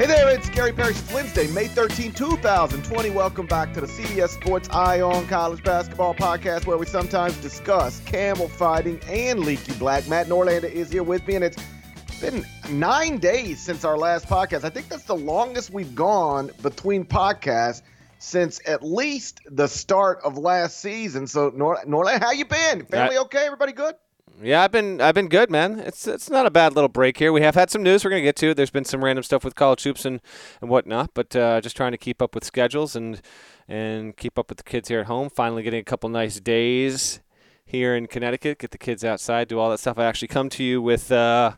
Hey there, it's Gary Parrish. It's Wednesday, May 13, 2020. Welcome back to the CBS Sports Eye on College Basketball Podcast, where we sometimes discuss camel fighting and leaky black. Matt Norlander is here with me, and it's been nine days since our last podcast. I think that's the longest we've gone between podcasts since at least the start of last season. So, Nor- Norlander, how you been? Family okay? Everybody good? Yeah, I've been I've been good, man. It's it's not a bad little break here. We have had some news we're gonna get to. There's been some random stuff with college hoops and, and whatnot, but uh, just trying to keep up with schedules and and keep up with the kids here at home. Finally, getting a couple nice days here in Connecticut. Get the kids outside, do all that stuff. I actually come to you with. Uh,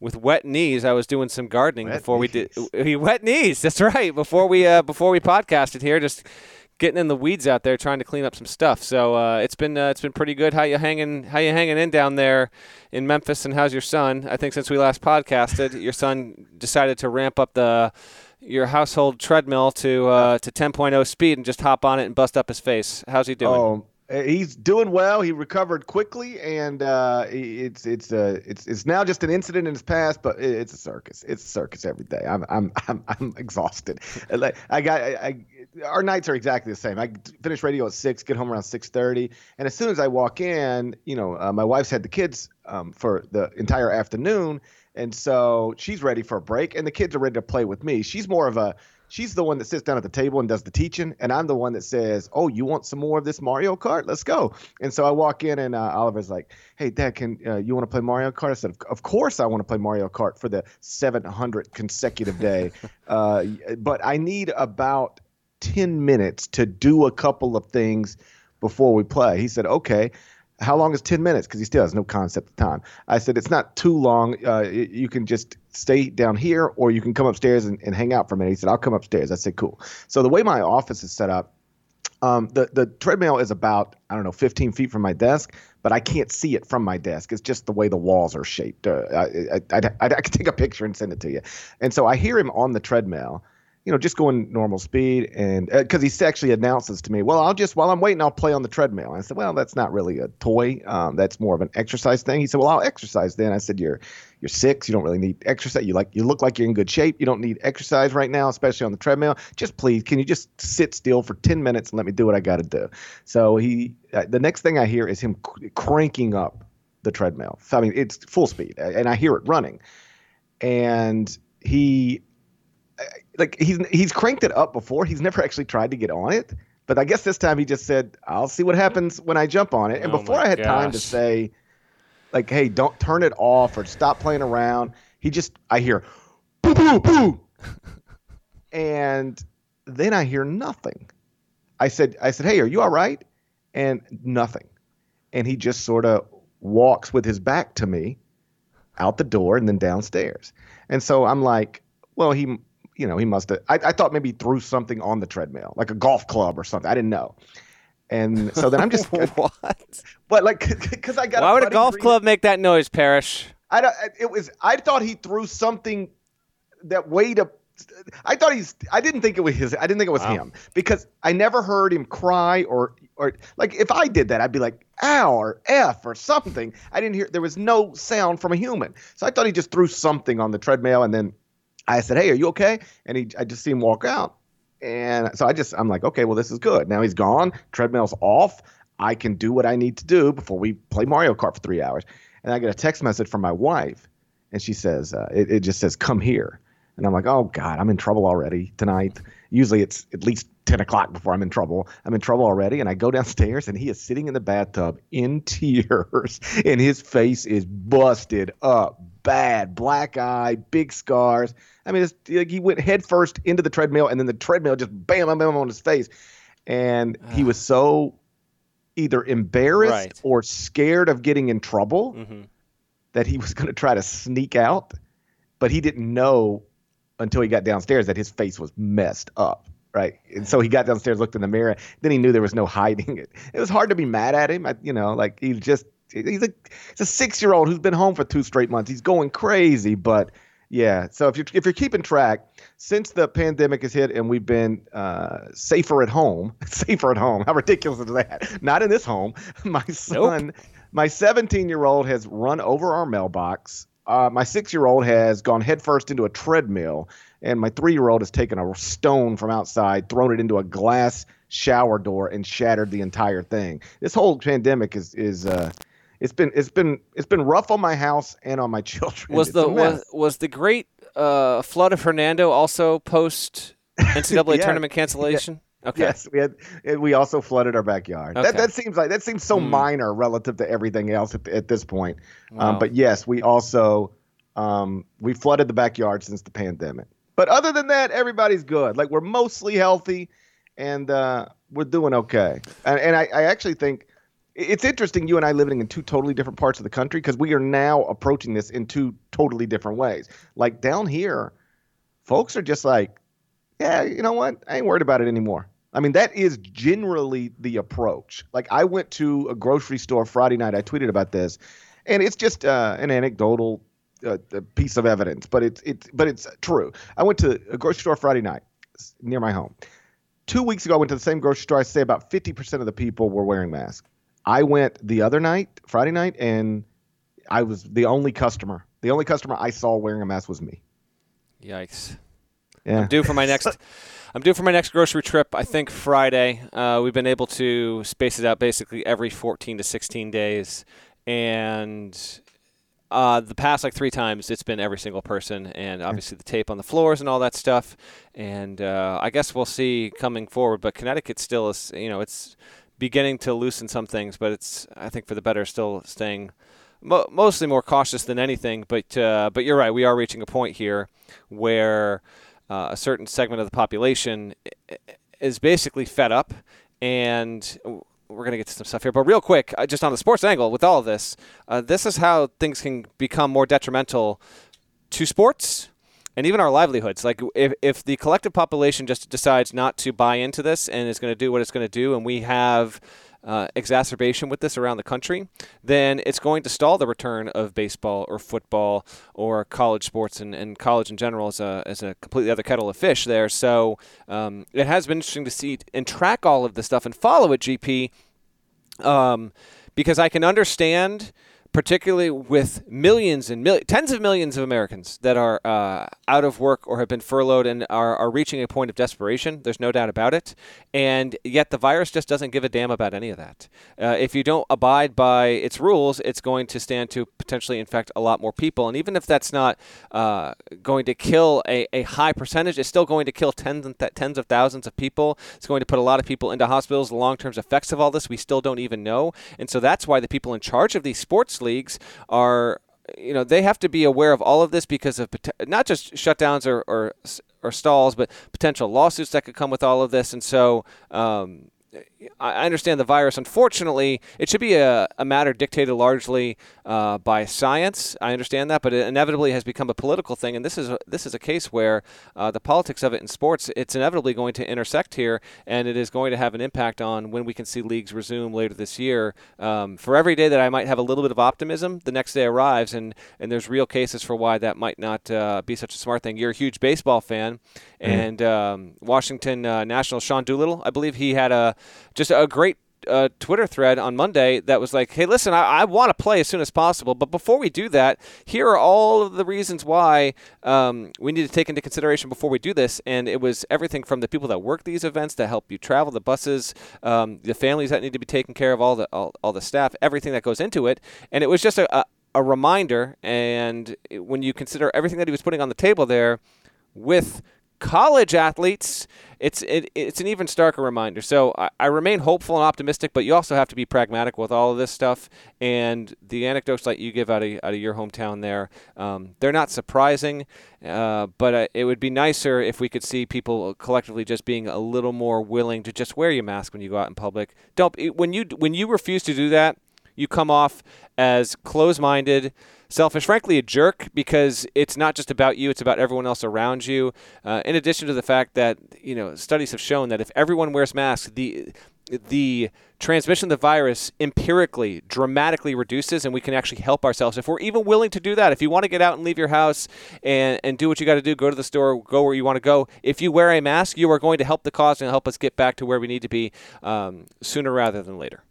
with wet knees, I was doing some gardening Wet before knees. we did wet knees. That's right. Before we uh, before we podcasted here, just getting in the weeds out there trying to clean up some stuff. So uh, it's been uh, it's been pretty good. How you hanging? How you hanging in down there in Memphis? And how's your son? I think since we last podcasted, your son decided to ramp up the your household treadmill to uh, to 10.0 speed and just hop on it and bust up his face. How's he doing? Oh, uh, he's doing well. He recovered quickly, and uh, it's it's uh, it's it's now just an incident in his past, but it's a circus. It's a circus every day. I'm I'm I'm, I'm exhausted. Like I got I our nights are exactly the same. I finish radio at six, get home around six thirty, and as soon as I walk in, you know, uh, my wife's had the kids um, for the entire afternoon, and so she's ready for a break, and the kids are ready to play with me. She's more of a she's the one that sits down at the table and does the teaching, and I'm the one that says, "Oh, you want some more of this Mario Kart? Let's go." And so I walk in, and uh, Oliver's like, "Hey, Dad, can uh, you want to play Mario Kart?" I said, "Of- "Of course, I want to play Mario Kart for the 700th consecutive day, uh, but I need about 10 minutes to do a couple of things before we play." He said, "Okay." How long is 10 minutes? Because he still has no concept of time. I said, it's not too long. Uh, you can just stay down here or you can come upstairs and, and hang out for a minute. He said, I'll come upstairs. I said, cool. So the way my office is set up, um, the, the treadmill is about, I don't know, 15 feet from my desk, but I can't see it from my desk. It's just the way the walls are shaped. Uh, I, I, I, I, I could take a picture and send it to you. And so I hear him on the treadmill you know, just going normal speed. And because he actually announces to me, well, I'll just, while I'm waiting, I'll play on the treadmill. I said, well, that's not really a toy. Um, that's more of an exercise thing. He said, well, I'll exercise then. I said, you're, you're six. You don't really need exercise. You like, you look like you're in good shape. You don't need exercise right now, especially on the treadmill. Just please, can you just sit still for 10 minutes and let me do what I got to do? So he, uh, the next thing I hear is him c- cranking up the treadmill. So, I mean, it's full speed and I hear it running. And he, like he's he's cranked it up before. He's never actually tried to get on it, but I guess this time he just said, "I'll see what happens when I jump on it." And Oh before I had time to say, like, "Hey, don't turn it off or stop playing around," he just I hear, "Boo boo boo," and then I hear nothing. I said, "I said, hey, are you all right?" And nothing. And he just sort of walks with his back to me, out the door, and then downstairs. And so I'm like, well, he, you know, he must have. I, I thought maybe he threw something on the treadmill, like a golf club or something. I didn't know. And so then I'm just, what? but like, because I got. Why would a golf green- club make that noise, Parrish? I don't. It was. I thought he threw something that weighed a. I thought he's. I didn't think it was his. I didn't think it was Wow. him because I never heard him cry or or like if I did that I'd be like ow or f or something. I didn't hear. There was no sound from a human, so I thought he just threw something on the treadmill and then I said, "Hey, are you okay?" And he. I just see him walk out, and so I just. I'm like, okay, well this is good. Now he's gone. Treadmill's off. I can do what I need to do before we play Mario Kart for three hours. And I get a text message from my wife, and she says, uh, it, it just says, come here. And I'm like, oh God, I'm in trouble already tonight. Usually it's at least 10 o'clock before I'm in trouble. I'm in trouble already. And I go downstairs and he is sitting in the bathtub in tears and his face is busted up bad, black eye, big scars. I mean, it's, like he went headfirst into the treadmill and then the treadmill just bam, bam, bam on his face. And he was so either embarrassed Right. or scared of getting in trouble hmm that he was going to try to sneak out, but he didn't know until he got downstairs that his face was messed up. Right. And so he got downstairs, looked in the mirror. Then he knew there was no hiding it. It was hard to be mad at him. I, you know, like he just, he's a, he's a six year old who's been home for two straight months. He's going crazy. But yeah. So if you're, if you're keeping track, since the pandemic has hit and we've been uh, safer at home, safer at home, how ridiculous is that? Not in this home. My son, my 17 year old has run over our mailbox. Uh, my six year old has gone headfirst into a treadmill, and my three year old has taken a stone from outside, thrown it into a glass shower door, and shattered the entire thing. This whole pandemic is is uh, it's been it's been it's been rough on my house and on my children. Was It's the was, was the great uh, flood of Hernando also post NCAA Yeah. tournament cancellation? Okay. Yes, we had. We also flooded our backyard. Okay. That that seems like that seems so Hmm. minor relative to everything else at, at this point. Wow. Um, but yes, we also um, we flooded the backyard since the pandemic. But other than that, everybody's good. Like we're mostly healthy, and uh, we're doing okay. And, and I, I actually think it's interesting. You and I living in two totally different parts of the country because we are now approaching this in two totally different ways. Like down here, folks are just like, yeah, you know what? I ain't worried about it anymore. I mean, that is generally the approach. Like, I went to a grocery store Friday night. I tweeted about this, and it's just uh, an anecdotal uh, uh, piece of evidence, but it's it's but it's true. I went to a grocery store Friday night near my home. Two weeks ago, I went to the same grocery store. I say about fifty percent of the people were wearing masks. I went the other night, Friday night, and I was the only customer. The only customer I saw wearing a mask was me. Yikes. Yeah. I'm due for my next. I'm due for my next grocery trip. I think Friday. Uh, we've been able to space it out basically every 14 to 16 days, and uh, the past like three times it's been every single person, and obviously the tape on the floors and all that stuff. And uh, I guess we'll see coming forward. But Connecticut still is, you know, it's beginning to loosen some things, but it's I think for the better, still staying mo- mostly more cautious than anything. But uh, but you're right, we are reaching a point here where uh, a certain segment of the population is basically fed up, and we're gonna get to some stuff here. But real quick, uh, just on the sports angle with all of this, uh, this is how things can become more detrimental to sports and even our livelihoods. Like if, if the collective population just decides not to buy into this and is going to do what it's going to do, and we have uh, exacerbation with this around the country, then it's going to stall the return of baseball or football or college sports and, and college in general is a, is a completely other kettle of fish there. So um, it has been interesting to see and track all of this stuff and follow it, GP, um, because I can understand, particularly with millions and mil- tens of millions of Americans that are uh, out of work or have been furloughed and are, are reaching a point of desperation. There's no doubt about it. And yet the virus just doesn't give a damn about any of that. Uh, if you don't abide by its rules, it's going to stand to potentially infect a lot more people. And even if that's not uh, going to kill a, a high percentage, it's still going to kill tens and th- tens of thousands of people. It's going to put a lot of people into hospitals. The long term effects of all this, we still don't even know. And so that's why the people in charge of these sports leagues are you know they have to be aware of all of this because of not just shutdowns or, or or stalls, but potential lawsuits that could come with all of this. And so um, I I understand the virus. Unfortunately, it should be a, a matter dictated largely uh, by science. I understand that, but it inevitably has become a political thing. And this is a, this is a case where uh, the politics of it in sports it's inevitably going to intersect here, and it is going to have an impact on when we can see leagues resume later this year. Um, for every day that I might have a little bit of optimism, the next day arrives, and and there's real cases for why that might not uh, be such a smart thing. You're a huge baseball fan, and um, Washington uh, National Sean Doolittle, I believe he had a just a great uh, Twitter thread on Monday that was like, "Hey, listen, I, I want to play as soon as possible, but before we do that, here are all of the reasons why um, we need to take into consideration before we do this." And it was everything from the people that work these events that help you travel, the buses, um, the families that need to be taken care of, all the all, all the staff, everything that goes into it. And it was just a, a, a reminder. And when you consider everything that he was putting on the table there, with college athletes, it's it, it's an even starker reminder. So I, I, remain hopeful and optimistic, but you also have to be pragmatic with all of this stuff. And the anecdotes that you give out of, out of your hometown there, um, they're not surprising, uh, but uh, it would be nicer if we could see people collectively just being a little more willing to just wear your mask when you go out in public. Don't when you when you refuse to do that, you come off as close-minded selfish, frankly, a jerk because it's not just about you; it's about everyone else around you. Uh, in addition to the fact that you know studies have shown that if everyone wears masks, the the transmission of the virus empirically dramatically reduces and we can actually help ourselves if we're even willing to do that if you want to get out and leave your house and, and do what you got to do go to the store go where you want to go if you wear a mask you are going to help the cause and help us get back to where we need to be um, sooner rather than later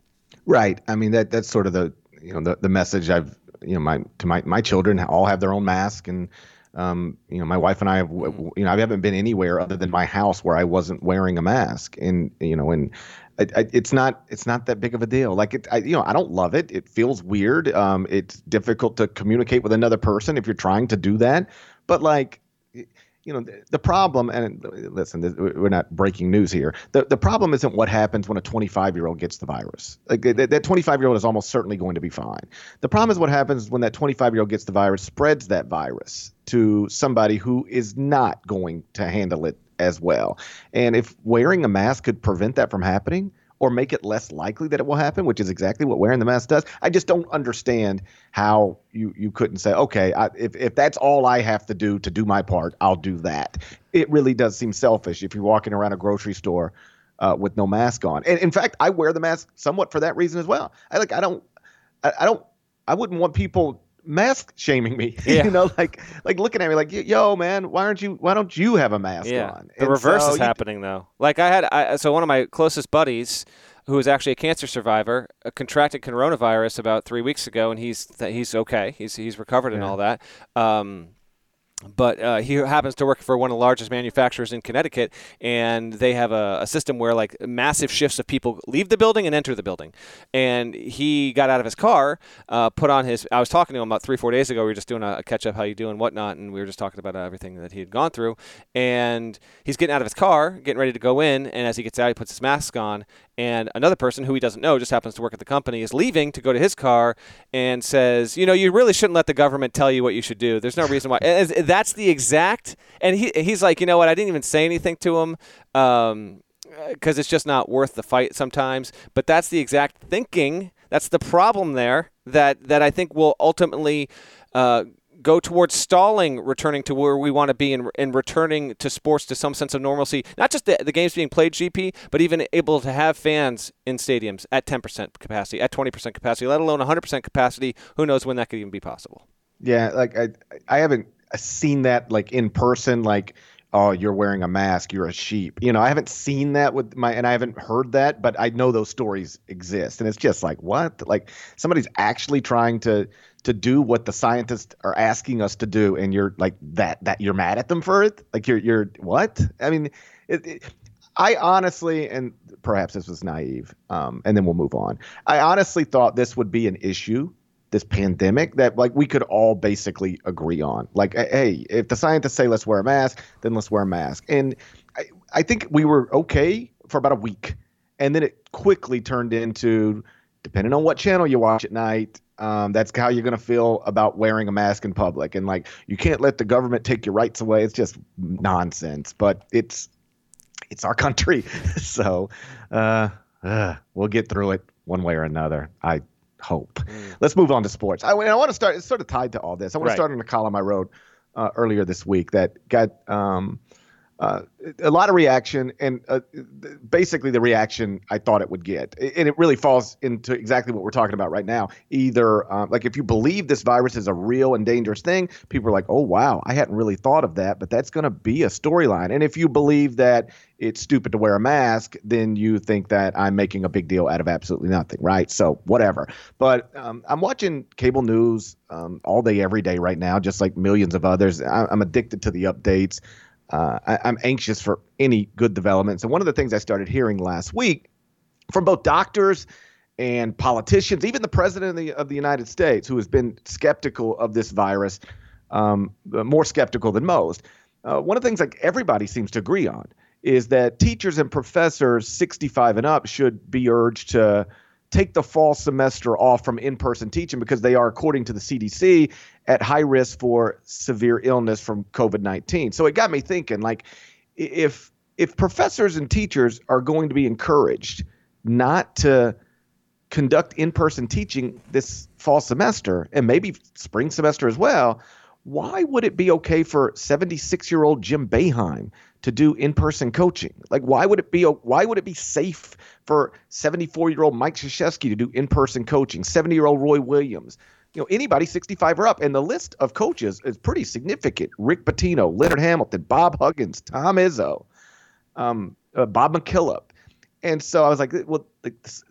right. I mean that that's sort of the you know the, the message i've you know my to my my children all have their own mask and um, you know my wife and I have you know I haven't been anywhere other than my house where I wasn't wearing a mask. And you know and I, I, it's not it's not that big of a deal. Like it I, you know I don't love it. It feels weird. Um, it's difficult to communicate with another person if you're trying to do that. But like you know the, the problem and listen we're not breaking news here. The, the problem isn't what happens when a 25 year old gets the virus. Like that 25 year old is almost certainly going to be fine. The problem is what happens when that 25 year old gets the virus spreads that virus to somebody who is not going to handle it as well. And if wearing a mask could prevent that from happening or make it less likely that it will happen, which is exactly what wearing the mask does. I just don't understand how you you couldn't say, okay, I, if if that's all I have to do to do my part, I'll do that. It really does seem selfish if you're walking around a grocery store uh, with no mask on. And in fact, I wear the mask somewhat for that reason as well. I like I don't I, I don't I wouldn't want people mask shaming me. Yeah. you know, like like looking at me like, yo, man, why aren't you? Why don't you have a mask yeah. on? The and reverse so is happening though. Like I had, I, so one of my closest buddies, Who is actually a cancer survivor, uh, contracted coronavirus about three weeks ago, and he's he's okay. He's he's recovered yeah. and all that. Um, but uh, he happens to work for one of the largest manufacturers in Connecticut, and they have a, a, system where like massive shifts of people leave the building and enter the building. And he got out of his car, uh, put on his. I was talking to him about three, four days ago. We were just doing a, a catch up, how you doing, whatnot, and we were just talking about everything that he had gone through. And he's getting out of his car, getting ready to go in, and as he gets out, he puts his mask on, and another person who he doesn't know just happens to work at the company is leaving to go to his car and says, you know, you really shouldn't let the government tell you what you should do. There's no reason why. And that's the exact. And he he's like, you know what? I didn't even say anything to him. Um, because it's just not worth the fight sometimes. But that's the exact thinking. That's the problem there. That that I think will ultimately uh, go towards stalling returning to where we want to be and, and returning to sports to some sense of normalcy. Not just the, the games being played, GP, but even able to have fans in stadiums at 10% capacity, at 20% capacity, let alone 100% capacity. Who knows when that could even be possible? Yeah, like I, I haven't seen that like in person, like oh you're wearing a mask you're a sheep. You know i haven't seen that with my and i haven't heard that but i know those stories exist. And it's just like what? Like somebody's actually trying to to do what the scientists are asking us to do and you're like that that you're mad at them for it? Like you're you're what? I mean it, it, i honestly and perhaps this was naive um, and then we'll move on. I honestly thought this would be an issue this pandemic that like we could all basically agree on like hey if the scientists say let's wear a mask then let's wear a mask and i, I think we were okay for about a week and then it quickly turned into depending on what channel you watch at night um, that's how you're going to feel about wearing a mask in public. And like, you can't let the government take your rights away. It's just nonsense. But it's it's our country, so uh, uh, we'll get through it one way or another. I hope. Mm. Let's move on to sports. I, I want to start. It's sort of tied to all this. I want right. to start on a column I wrote uh, earlier this week that got um, uh, a lot of reaction, and uh, basically the reaction I thought it would get. And it really falls into exactly what we're talking about right now. Either, um, like, if you believe this virus is a real and dangerous thing, people are like, oh, wow, I hadn't really thought of that, but that's going to be a storyline. And if you believe that it's stupid to wear a mask, then you think that I'm making a big deal out of absolutely nothing, right? So, whatever. But um, I'm watching cable news um, all day, every day right now, just like millions of others. I- I'm addicted to the updates uh, I, am anxious for any good developments. And one of the things I started hearing last week from both doctors and politicians, even the president of the, of the United States, who has been skeptical of this virus, um, more skeptical than most, uh, one of the things like everybody seems to agree on is that teachers and professors 65 and up should be urged to take the fall semester off from in-person teaching because they are according to the CDC at high risk for severe illness from COVID-19. So it got me thinking like if if professors and teachers are going to be encouraged not to conduct in-person teaching this fall semester and maybe spring semester as well, why would it be okay for 76 year old Jim Boeheim to do in-person coaching? Like, why would it be why would it be safe for 74 year old Mike Krzyzewski to do in-person coaching? 70 year old Roy Williams, you know, anybody 65 or up, and the list of coaches is pretty significant. Rick Pitino, Leonard Hamilton, Bob Huggins, Tom Izzo, um, uh, Bob McKillop. And so I was like, well,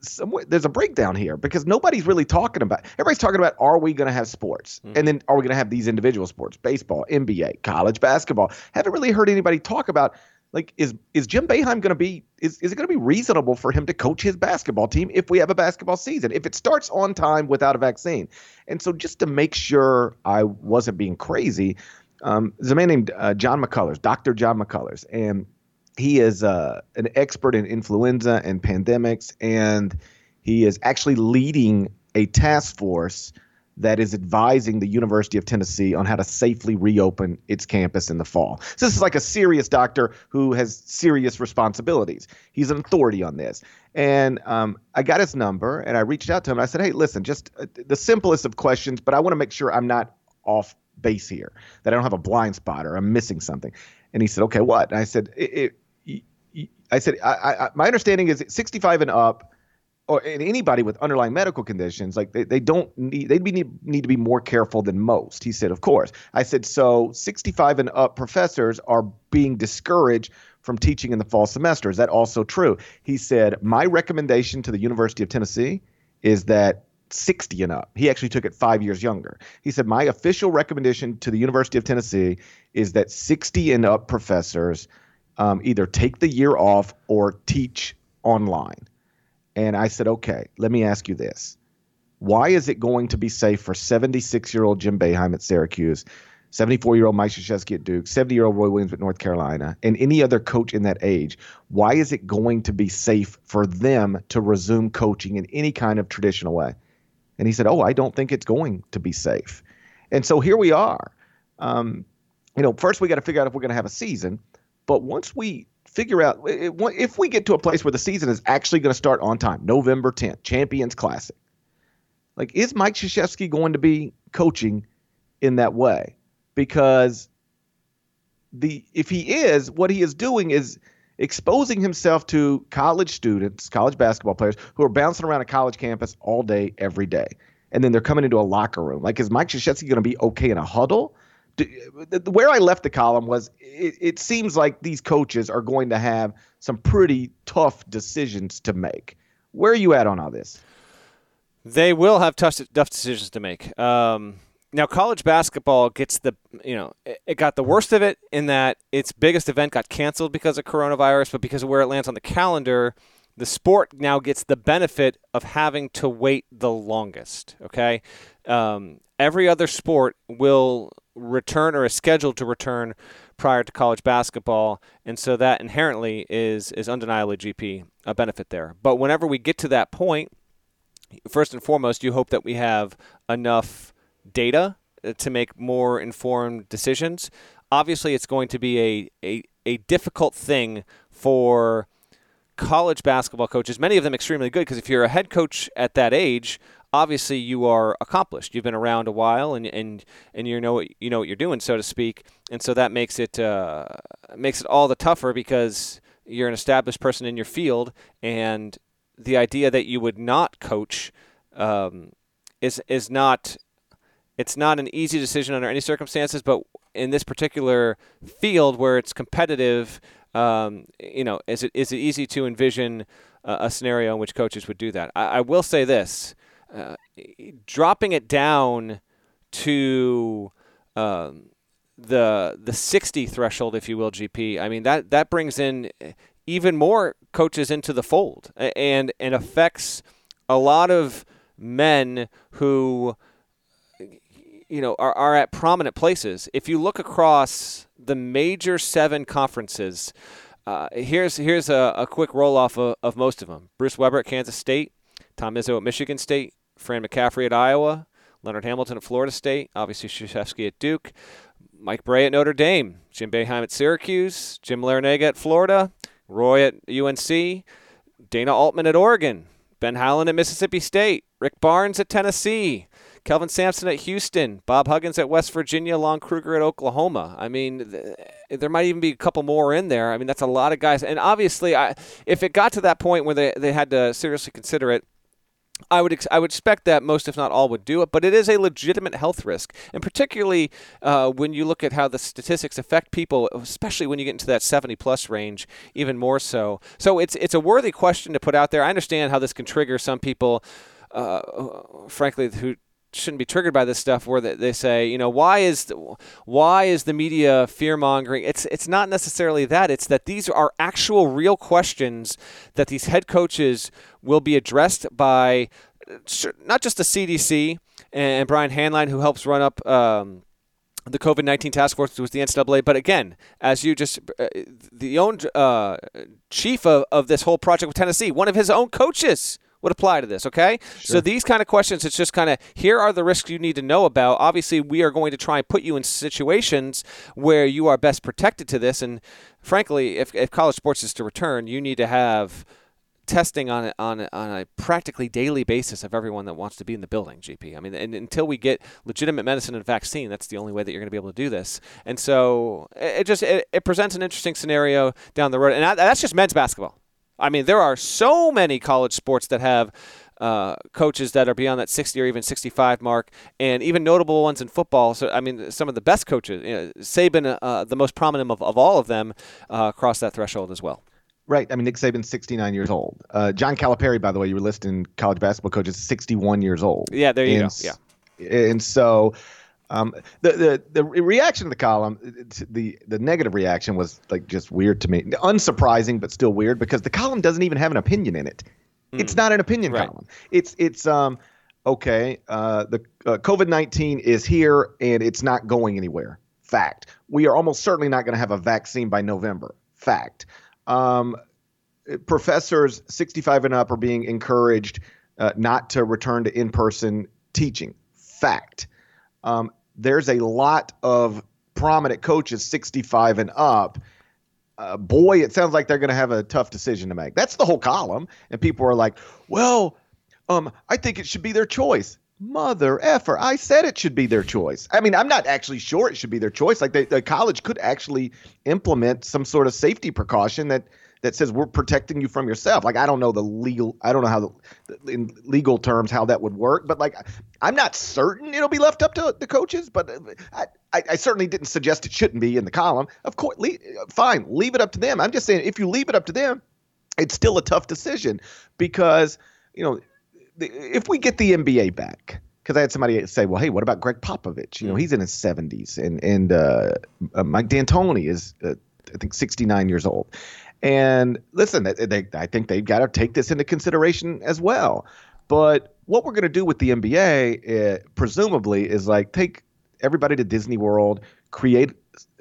somewhere, there's a breakdown here because nobody's really talking about. Everybody's talking about are we going to have sports, mm. and then are we going to have these individual sports, baseball, NBA, college basketball? Haven't really heard anybody talk about like is is Jim Boeheim going to be is is it going to be reasonable for him to coach his basketball team if we have a basketball season if it starts on time without a vaccine? And so just to make sure I wasn't being crazy, um, there's a man named uh, Jon McCullers, Dr. Jon McCullers, and he is uh, an expert in influenza and pandemics, and he is actually leading a task force that is advising the University of Tennessee on how to safely reopen its campus in the fall. So this is like a serious doctor who has serious responsibilities. He's an authority on this. And um, I got his number and I reached out to him. I said, hey, listen, just uh, the simplest of questions, but I want to make sure I'm not off base here, that I don't have a blind spot or I'm missing something. And he said, okay, what? And I said, it, it, I said, I, I, my understanding is 65 and up, or anybody with underlying medical conditions, like they, they don't need, they need, need to be more careful than most. He said, of course. I said, so 65 and up professors are being discouraged from teaching in the fall semester. Is that also true? He said, my recommendation to the University of Tennessee is that 60 and up. He actually took it five years younger. He said, My official recommendation to the University of Tennessee is that 60 and up professors um, either take the year off or teach online. And I said, okay, let me ask you this. Why is it going to be safe for 76 year old Jim Boeheim at Syracuse, 74 year old Mike Krzyzewski at Duke, 70 year old Roy Williams at North Carolina, and any other coach in that age? Why is it going to be safe for them to resume coaching in any kind of traditional way? And he said, oh, I don't think it's going to be safe. And so here we are. Um, you know, first we got to figure out if we're going to have a season. But once we figure out if we get to a place where the season is actually going to start on time, November 10th, Champions Classic, like is Mike Krzyzewski going to be coaching in that way? Because the if he is, what he is doing is exposing himself to college students, college basketball players who are bouncing around a college campus all day, every day. And then they're coming into a locker room. Like, is Mike Krzyzewski going to be okay in a huddle? Where I left the column was it, it, seems like these coaches are going to have some pretty tough decisions to make. Where are you at on all this? They will have tough, tough decisions to make. Um, now, college basketball gets the you know it, got the worst of it in that its biggest event got canceled because of coronavirus, but because of where it lands on the calendar, the sport now gets the benefit of having to wait the longest. Okay, um, every other sport will return or is scheduled to return prior to college basketball, and so that inherently is is undeniably GP a benefit there. But whenever we get to that point, first and foremost, you hope that we have enough data uh, to make more informed decisions. Obviously, it's going to be a, a, a difficult thing for college basketball coaches, many of them extremely good, because if you're a head coach at that age, obviously you are accomplished. You've been around a while, and and and you know what you know what you're doing, so to speak. And so that makes it uh, makes it all the tougher because you're an established person in your field, and the idea that you would not coach um, is is not it's not an easy decision under any circumstances. But in this particular field where it's competitive, um, you know, is it is it easy to envision a, scenario in which coaches would do that? I, I will say this dropping it down to um, the the 60 threshold, if you will, GP. I mean that that brings in even more coaches into the fold and and affects a lot of men who you know are, are at prominent places if you look across the major seven conferences. Uh, here's here's a, a quick roll off of, of, most of them. Bruce Weber at Kansas State, Tom Izzo at Michigan State, Fran McCaffery at Iowa, Leonard Hamilton at Florida State, obviously Krzyzewski at Duke, Mike Brey at Notre Dame, Jim Boeheim at Syracuse, Jim Larrañaga at Florida, Roy at UNC, Dana Altman at Oregon, Ben Howland at Mississippi State, Rick Barnes at Tennessee, Kelvin Sampson at Houston, Bob Huggins at West Virginia, Lon Kruger at Oklahoma. I mean, th- there might even be a couple more in there. I mean, that's a lot of guys. And obviously, I, if it got to that point where they, they had to seriously consider it, I would ex- I would expect that most, if not all, would do it, but it is a legitimate health risk, and particularly uh, when you look at how the statistics affect people, especially when you get into that 70 plus range, even more so. So it's it's a worthy question to put out there. I understand how this can trigger some people, uh, frankly, who shouldn't be triggered by this stuff where they say you know why is the, why is the media fear mongering it's it's not necessarily that it's that these are actual real questions that these head coaches will be addressed by not just the CDC and Brian Hainline who helps run up um, the COVID 19 task force was the NCAA. But again, as you just, uh, the own uh, chief of, of this whole project with Tennessee, one of his own coaches would apply to this, okay? Sure. So these kind of questions, it's just kind of here are the risks you need to know about. Obviously, we are going to try and put you in situations where you are best protected to this. And frankly, if, if college sports is to return, you need to have testing on a, on on a practically daily basis of everyone that wants to be in the building. GP. I mean, and until we get legitimate medicine and vaccine, that's the only way that you're going to be able to do this. And so it, it just it, it, presents an interesting scenario down the road. And that, that's just men's basketball. I mean, there are so many college sports that have uh, coaches that are beyond that 60 or even 65 mark, and even notable ones in football. So, I mean, some of the best coaches, you know, Saban, uh, the most prominent of, of all of them, uh, cross that threshold as well. Right. I mean, Nick Saban's 69 years old. Uh, John Calipari, by the way, you were listing college basketball coaches, 61 years old. Yeah, there you and, go. Yeah. And so um, the, the the reaction to the column, the the negative reaction was like just weird to me, unsurprising but still weird because the column doesn't even have an opinion in it. Mm. It's not an opinion right. column. It's it's um okay. Uh, the uh, COVID nineteen is here and it's not going anywhere. Fact. We are almost certainly not going to have a vaccine by November. Fact. Um, professors 65 and up are being encouraged uh, not to return to in person teaching. Fact. Um, there's a lot of prominent coaches 65 and up. Uh, boy, it sounds like they're going to have a tough decision to make. That's the whole column. And people are like, well, um, I think it should be their choice. Mother effer, I said it should be their choice. I mean, I'm not actually sure it should be their choice. Like the, the college could actually implement some sort of safety precaution that that says we're protecting you from yourself. Like I don't know the legal, I don't know how the in legal terms how that would work, but like I'm not certain it'll be left up to the coaches. But I, I, I certainly didn't suggest it shouldn't be in the column. Of course, leave, fine, leave it up to them. I'm just saying if you leave it up to them, it's still a tough decision because you know if we get the NBA back because I had somebody say, "Well, hey, what about Gregg Popovich? You know, he's in his 70s, and and uh, uh, Mike D'Antoni is, uh, I think, 69 years old, and listen, they, they, I think they've got to take this into consideration as well. But what we're going to do with the NBA, uh, eh, presumably, is like take everybody to Disney World, create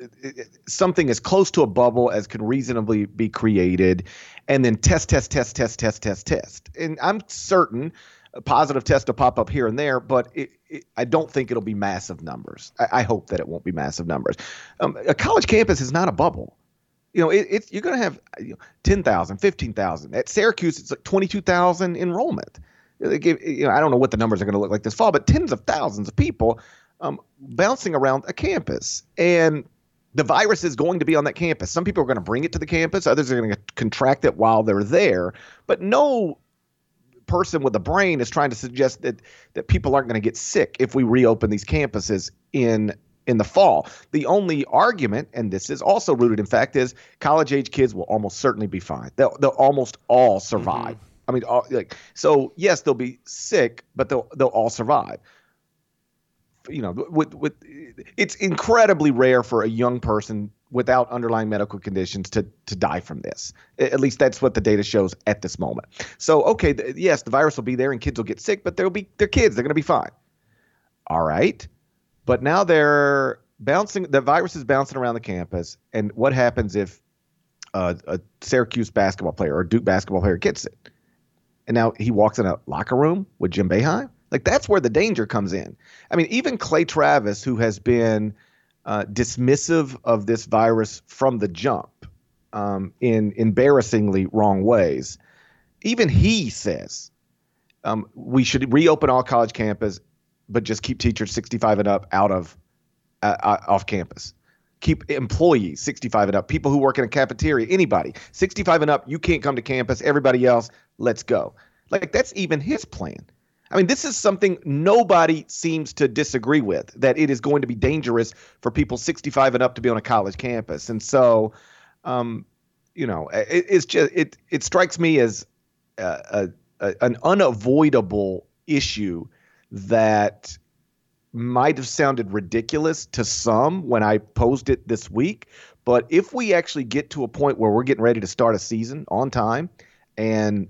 eh, eh, something as close to a bubble as can reasonably be created, and then test, test, test, test, test, test, test. And I'm certain a positive test will pop up here and there, but it, it, I don't think it'll be massive numbers. I, I, hope that it won't be massive numbers. Um, a college campus is not a bubble you know, it, it's you're going to have you know, 10,000, 15,000. At Syracuse, it's like 22,000 enrollment. You know, I don't know what the numbers are going to look like this fall, but tens of thousands of people um, bouncing around a campus. And the virus is going to be on that campus. Some people are going to bring it to the campus, others are going to contract it while they're there. But no person with a brain is trying to suggest that that people aren't going to get sick if we reopen these campuses in in the fall. The only argument, and this is also rooted in fact, is college age kids will almost certainly be fine. They'll, they'll almost all survive. Mm-hmm. I mean, all, like so. Yes, they'll be sick, but they'll they'll all survive. You know, with with it's incredibly rare for a young person without underlying medical conditions to to die from this. At least that's what the data shows at this moment. So, okay, th- yes, the virus will be there and kids will get sick, but they'll be they're kids. They're going to be fine. All right. But now they're bouncing the virus is bouncing around the campus, and what happens if uh, a Syracuse basketball player or Duke basketball player gets it, and now he walks in a locker room with Jim Boeheim? Like that's where the danger comes in. I mean, even Clay Travis, who has been uh, dismissive of this virus from the jump um, in embarrassingly wrong ways, even he says um, we should reopen all college campus, but just keep teachers 65 and up out of uh, uh off campus. Keep employees 65 and up, people who work in a cafeteria, anybody 65 and up. You can't come to campus. Everybody else, let's go. Like that's even his plan. I mean, this is something nobody seems to disagree with that it is going to be dangerous for people 65 and up to be on a college campus. And so, um, you know, it, it's just it it strikes me as a, a, an unavoidable issue that might have sounded ridiculous to some when I posed it this week. But if we actually get to a point where we're getting ready to start a season on time and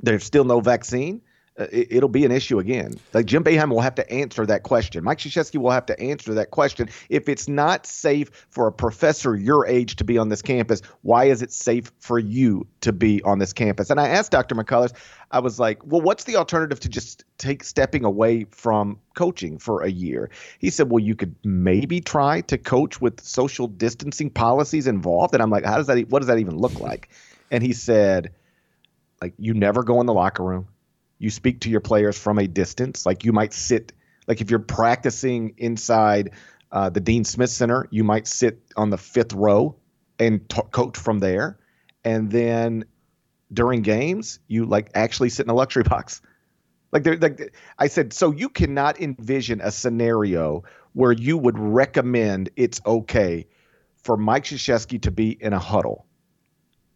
there's still no vaccine, Uh, it, will be an issue again. Like Jim Boeheim will have to answer that question. Mike Krzyzewski will have to answer that question. If it's not safe for a professor your age to be on this campus, why is it safe for you to be on this campus? And I asked Dr. McCullers, I was like, well, what's the alternative to just take stepping away from coaching for a year? He said, well, you could maybe try to coach with social distancing policies involved. And I'm like, how does that? What does that even look like? And he said, like, you never go in the locker room you speak to your players from a distance. Like you might sit, like if you're practicing inside uh, the Dean Smith Center, you might sit on the fifth row and t- coach from there. And then during games, you like actually sit in a luxury box. Like, like I said, so you cannot envision a scenario where you would recommend it's okay for Mike Krzyzewski to be in a huddle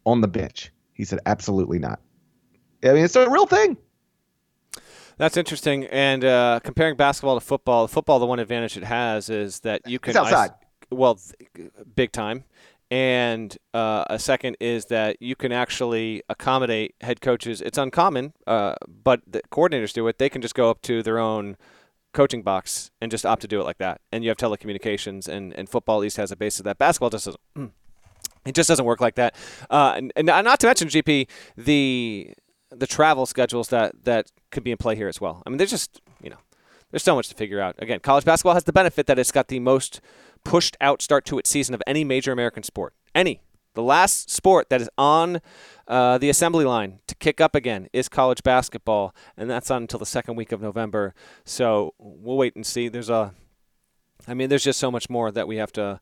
on the bench. He said, absolutely not. I mean, it's a real thing. That's interesting. And uh, comparing basketball to football, football, the one advantage it has is that you can. It's outside. Is- well, big time. And uh, a second is that you can actually accommodate head coaches. It's uncommon, uh, but the coordinators do it. They can just go up to their own coaching box and just opt to do it like that. And you have telecommunications, and, and football at least has a base of that. Basketball just doesn't. It just doesn't work like that. Uh, and, and not to mention, GP, the the travel schedules that that could be in play here as well. I mean, there's just you know, there's so much to figure out. Again, college basketball has the benefit that it's got the most pushed out start to its season of any major American sport. Any. The last sport that is on uh, the assembly line to kick up again is college basketball, and that's on until the second week of November. So we'll wait and see. There's a, I mean, there's just so much more that we have to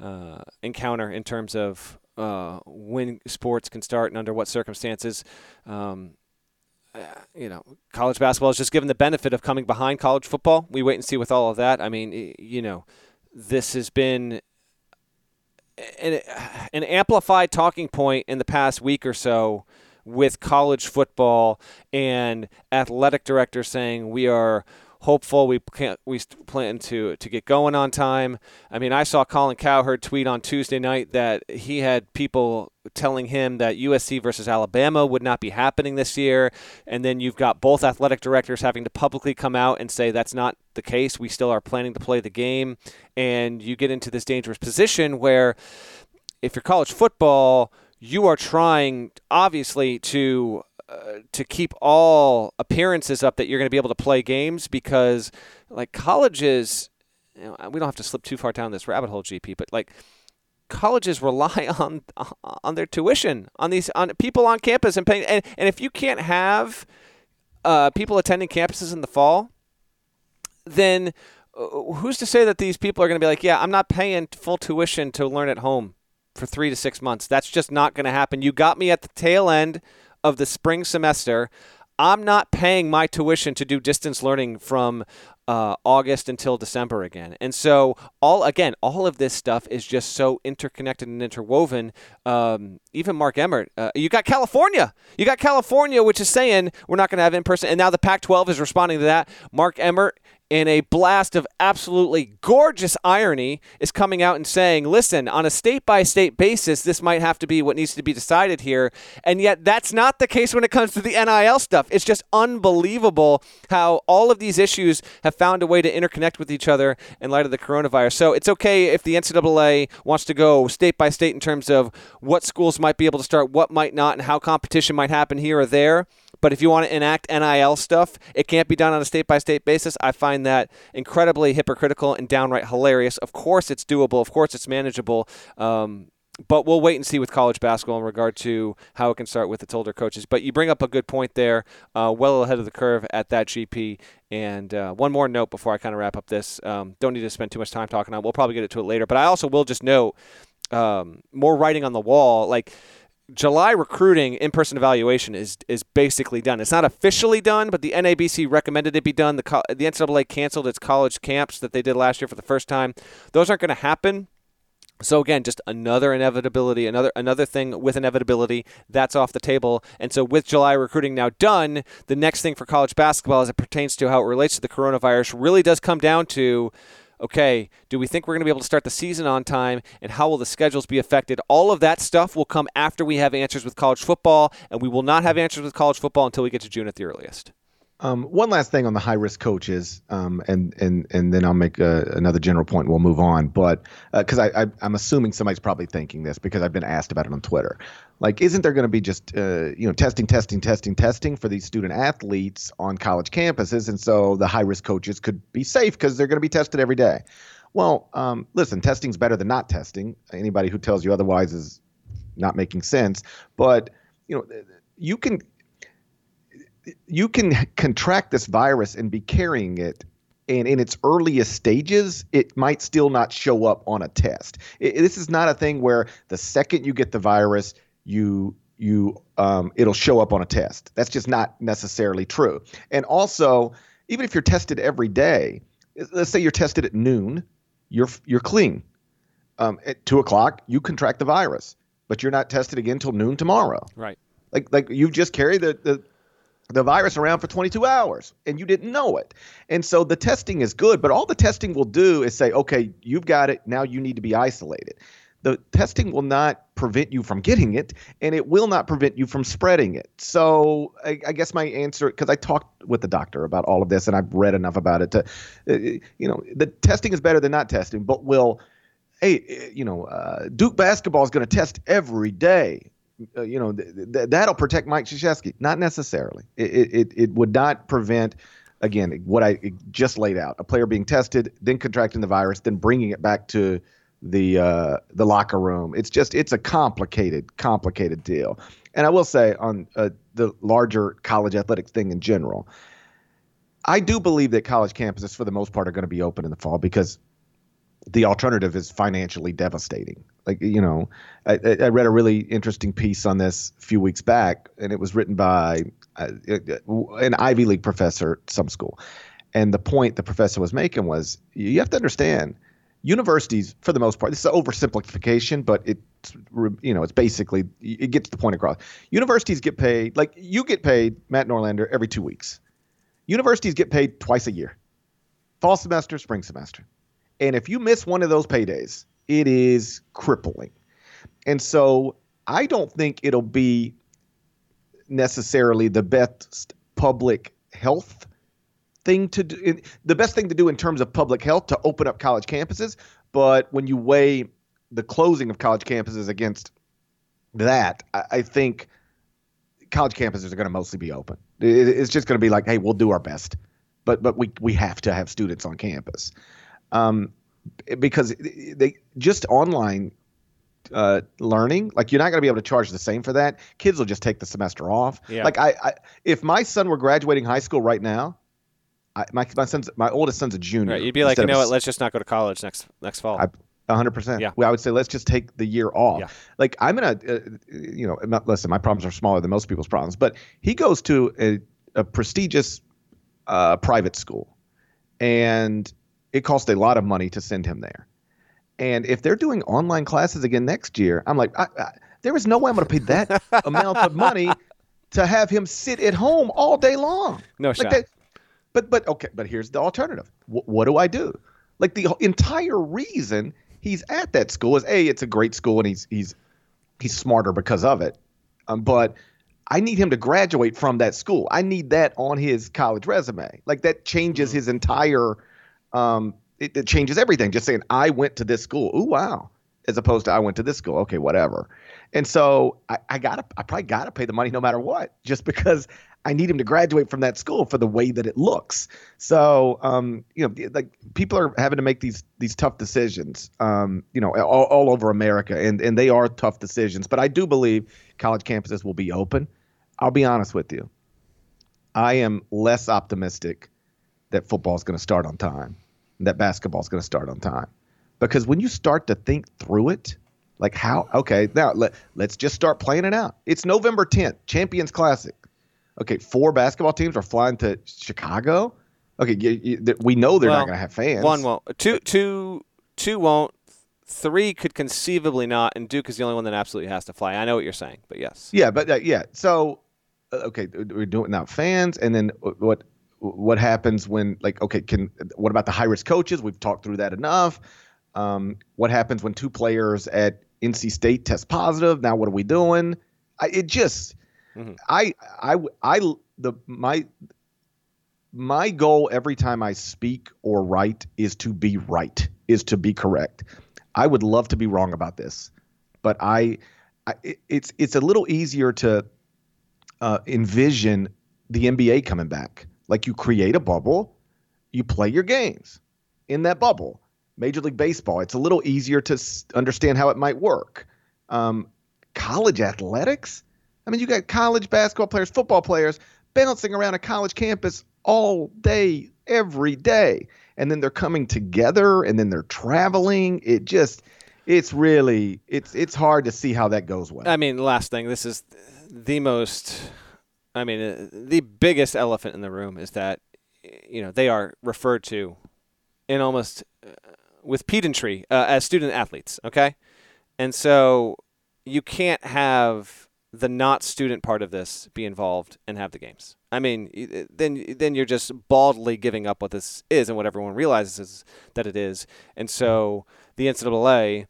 uh, encounter in terms of uh, when sports can start and under what circumstances. Um, uh, you know, college basketball is just given the benefit of coming behind college football. We wait and see with all of that. I mean, you know, this has been an, an amplified talking point in the past week or so with college football and athletic directors saying we are hopeful. We can't, we plan to to get going on time. I mean, I saw Colin Cowherd tweet on Tuesday night that he had people telling him that USC versus Alabama would not be happening this year, and then you've got both athletic directors having to publicly come out and say that's not the case. We still are planning to play the game, and you get into this dangerous position where if you're college football, you are trying obviously to to keep all appearances up that you're going to be able to play games because like colleges you know, we don't have to slip too far down this rabbit hole GP but like colleges rely on on their tuition on these on people on campus and paying and, and if you can't have uh, people attending campuses in the fall then uh, who's to say that these people are going to be like yeah I'm not paying full tuition to learn at home for 3 to 6 months. That's just not going to happen. You got me at the tail end of the spring semester. I'm not paying my tuition to do distance learning from uh, August until December again. And so, all again, all of this stuff is just so interconnected and interwoven. Um, even Mark Emmert, uh, you got California. You got California, which is saying we're not going to have in person. And now the Pac 12 is responding to that. Mark Emmert in a blast of absolutely gorgeous irony, is coming out and saying, listen, on a state by state basis, this might have to be what needs to be decided here. And yet, that's not the case when it comes to the NIL stuff. It's just unbelievable how all of these issues have found a way to interconnect with each other in light of the coronavirus. So it's okay if the NCAA wants to go state by state in terms of what schools might be able to start, what might not, and how competition might happen here or there. But if you want to enact NIL stuff, it can't be done on a state by state basis. I find that incredibly hypocritical and downright hilarious. Of course, it's doable. Of course, it's manageable. Um, but we'll wait and see with college basketball in regard to how it can start with its older coaches. But you bring up a good point there, uh, well ahead of the curve at that GP. And uh, one more note before I kind of wrap up this. Um, don't need to spend too much time talking on. it. We'll probably get it to it later. But I also will just note um, more writing on the wall, like July recruiting in-person evaluation is is basically done. It's not officially done, but the NABC recommended it be done. The the NCAA canceled its college camps that they did last year for the first time. Those aren't going to happen. So again, just another inevitability, another another thing with inevitability that's off the table. And so with July recruiting now done, the next thing for college basketball as it pertains to how it relates to the coronavirus really does come down to okay, do we think we're going to be able to start the season on time and how will the schedules be affected? All of that stuff will come after we have answers with college football, and we will not have answers with college football until we get to June at the earliest. Um, one last thing on the high risk coaches, um, and and and then I'll make uh, another general point. and We'll move on, but because uh, I, I am assuming somebody's probably thinking this because I've been asked about it on Twitter. Like, isn't there going to be just uh, you know testing, testing, testing, testing for these student athletes on college campuses, and so the high risk coaches could be safe because they're going to be tested every day. Well, um, listen, testing's better than not testing. Anybody who tells you otherwise is not making sense. But you know, you can you can contract this virus and be carrying it and in its earliest stages, it might still not show up on a test. It, this is not a thing where the second you get the virus, you you um, it'll show up on a test. That's just not necessarily true. And also, even if you're tested every day, let's say you're tested at noon, you're you're clean. Um, at two o'clock, you contract the virus, but you're not tested again till noon tomorrow. Right. Like like you just carry the, the the virus around for 22 hours and you didn't know it. And so the testing is good, but all the testing will do is say, okay, you've got it. Now you need to be isolated. The testing will not prevent you from getting it, and it will not prevent you from spreading it. So I, I guess my answer, because I talked with the doctor about all of this, and I've read enough about it to, uh, you know, the testing is better than not testing, but will hey, you know, uh, Duke basketball is going to test every day uh, you know, th- th- that'll protect Mike Krzyzewski. Not necessarily. It, it, it would not prevent, again, what I just laid out: a player being tested, then contracting the virus, then bringing it back to the uh, the locker room. It's just it's a complicated, complicated deal. And I will say on uh, the larger college athletics thing in general, I do believe that college campuses, for the most part, are going to be open in the fall because the alternative is financially devastating. Like you know, I, I, read a really interesting piece on this a few weeks back, and it was written by uh, an Ivy League professor at some school. And the point the professor was making was you have to understand universities, for the most part, this is an oversimplification, but it's you know it's basically it gets the point across. Universities get paid like you get paid, Matt Norlander, every two weeks. Universities get paid twice a year, fall semester, spring semester. And if you miss one of those paydays, it is crippling. And so I don't think it'll be necessarily the best public health thing to do the best thing to do in terms of public health to open up college campuses. But when you weigh the closing of college campuses against that i, I think college campuses are going to mostly be open. It, it's just going to be like hey we'll do our best but but we we have to have students on campus. Um, because they just online uh, learning, like you're not going to be able to charge the same for that. Kids will just take the semester off. Yeah. Like I, I, if my son were graduating high school right now, I, my my son's my oldest son's a junior. Right, you'd be like, you know what? Let's just not go to college next next fall. I, hundred percent. Yeah. Well, I would say let's just take the year off. Yeah. Like I'm gonna, uh, you know, not, listen. My problems are smaller than most people's problems, but he goes to a, a prestigious uh, private school, and it costs a lot of money to send him there. And if they're doing online classes again next year, I'm like, I, I, there is no way I'm going to pay that amount of money to have him sit at home all day long. No like shot. That, But but okay, but here's the alternative. W- what do I do? Like the entire reason he's at that school is a it's a great school and he's he's he's smarter because of it. Um, but I need him to graduate from that school. I need that on his college resume. Like that changes mm-hmm. his entire um it, it changes everything. Just saying I went to this school. Ooh wow. As opposed to I went to this school. Okay, whatever. And so I, I gotta I probably gotta pay the money no matter what, just because I need him to graduate from that school for the way that it looks. So, um, you know, like people are having to make these these tough decisions, um, you know, all, all over America, and and they are tough decisions. But I do believe college campuses will be open. I'll be honest with you. I am less optimistic that football is going to start on time, that basketball is going to start on time, because when you start to think through it, like how okay now let, let's just start playing it out. It's November 10th, Champions Classic okay, four basketball teams are flying to Chicago. Okay, you, you, we know they're well, not going to have fans. One won't. Two, two, two won't. Three could conceivably not, and Duke is the only one that absolutely has to fly. I know what you're saying, but yes. Yeah, but uh, yeah. So, uh, okay, we're doing now fans, and then what? What happens when like okay? Can what about the high risk coaches? We've talked through that enough. Um, what happens when two players at NC State test positive? Now what are we doing? I, it just Mm-hmm. I, I, I, the my my goal every time I speak or write is to be right, is to be correct. I would love to be wrong about this, but I, I it's it's a little easier to uh, envision the NBA coming back. Like you create a bubble, you play your games in that bubble. Major League Baseball, it's a little easier to understand how it might work. Um, college athletics, I mean, you got college basketball players, football players bouncing around a college campus all day, every day. And then they're coming together and then they're traveling. It just it's really it's it's hard to see how that goes well. I mean, last thing, this is the most I mean, uh, the biggest elephant in the room is that you know, they are referred to in almost uh, with pedantry uh, as student athletes, okay? And so you can't have the not student part of this be involved and have the games. I mean, then then you're just baldly giving up what this is and what everyone realizes is that it is. And so the NCAA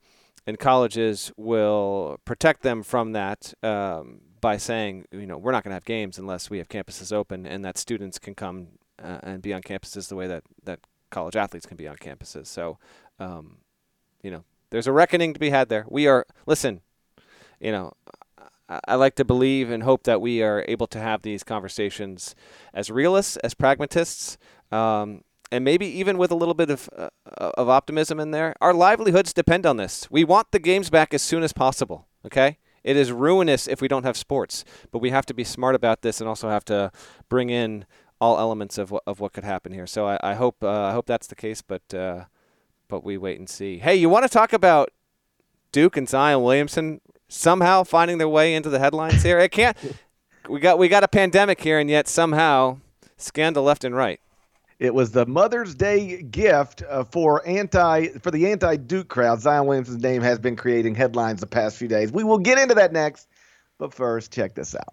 and colleges will protect them from that um, by saying, you know, we're not going to have games unless we have campuses open and that students can come uh, and be on campuses the way that, that college athletes can be on campuses. So, um, you know, there's a reckoning to be had there. We are, listen, you know, I like to believe and hope that we are able to have these conversations as realists, as pragmatists, um, and maybe even with a little bit of uh, of optimism in there. Our livelihoods depend on this. We want the games back as soon as possible. Okay, it is ruinous if we don't have sports, but we have to be smart about this and also have to bring in all elements of what, of what could happen here. So I, I hope uh, I hope that's the case, but uh, but we wait and see. Hey, you want to talk about Duke and Zion Williamson somehow finding their way into the headlines here. It can't. we got we got a pandemic here, and yet somehow scandal left and right. It was the Mother's Day gift uh, for anti for the anti Duke crowd. Zion Williamson's name has been creating headlines the past few days. We will get into that next, but first, check this out.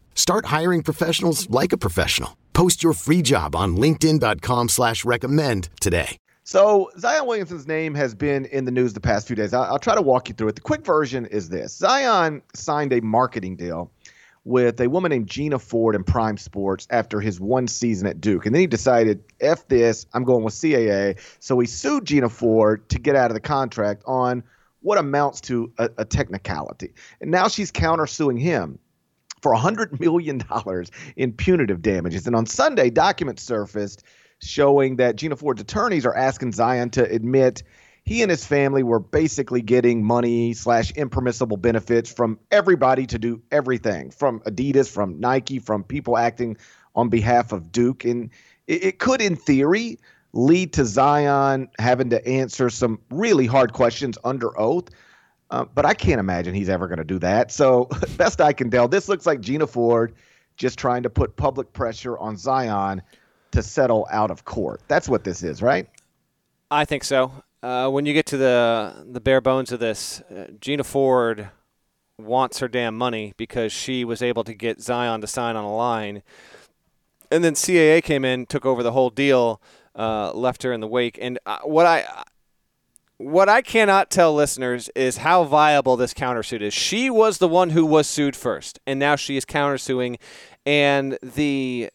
Start hiring professionals like a professional. Post your free job on LinkedIn.com slash recommend today. So Zion Williamson's name has been in the news the past few days. I'll, try to walk you through it. The quick version is this. Zion signed a marketing deal with a woman named Gina Ford in Prime Sports after his one season at Duke. And then he decided, F this, I'm going with CAA. So he sued Gina Ford to get out of the contract on what amounts to a, a technicality. And now she's countersuing him for $100 million in punitive damages. And on Sunday, documents surfaced showing that Gina Ford's attorneys are asking Zion to admit he and his family were basically getting money slash impermissible benefits from everybody to do everything from Adidas, from Nike, from people acting on behalf of Duke. And it, it could, in theory, lead to Zion having to answer some really hard questions under oath. Uh, but I can't imagine he's ever going to do that. So, best I can tell, this looks like Gina Ford just trying to put public pressure on Zion to settle out of court. That's what this is, right? I think so. Uh, when you get to the the bare bones of this, uh, Gina Ford wants her damn money because she was able to get Zion to sign on a line, and then CAA came in, took over the whole deal, uh, left her in the wake. And uh, what I what I cannot tell listeners is how viable this countersuit is. She was the one who was sued first, and now she is countersuing, and the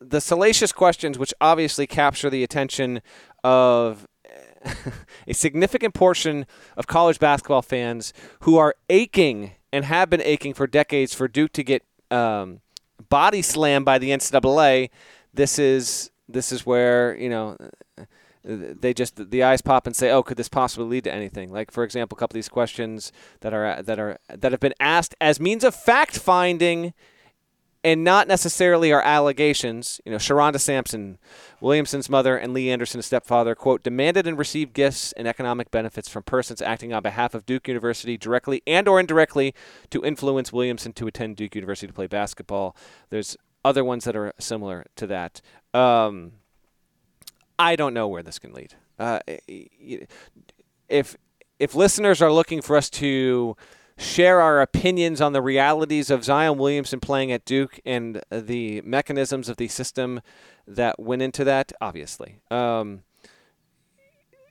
the salacious questions, which obviously capture the attention of a significant portion of college basketball fans who are aching and have been aching for decades for Duke to get um, body slammed by the NCAA. This is this is where you know they just the eyes pop and say, "Oh, could this possibly lead to anything?" Like, for example, a couple of these questions that are that are that have been asked as means of fact finding and not necessarily are allegations. You know, Sharonda Sampson, Williamson's mother, and Lee Anderson's stepfather, quote, demanded and received gifts and economic benefits from persons acting on behalf of Duke University directly and or indirectly to influence Williamson to attend Duke University to play basketball. There's other ones that are similar to that. Um, I don't know where this can lead. Uh, if if listeners are looking for us to share our opinions on the realities of Zion Williamson playing at Duke and the mechanisms of the system that went into that, obviously. Um,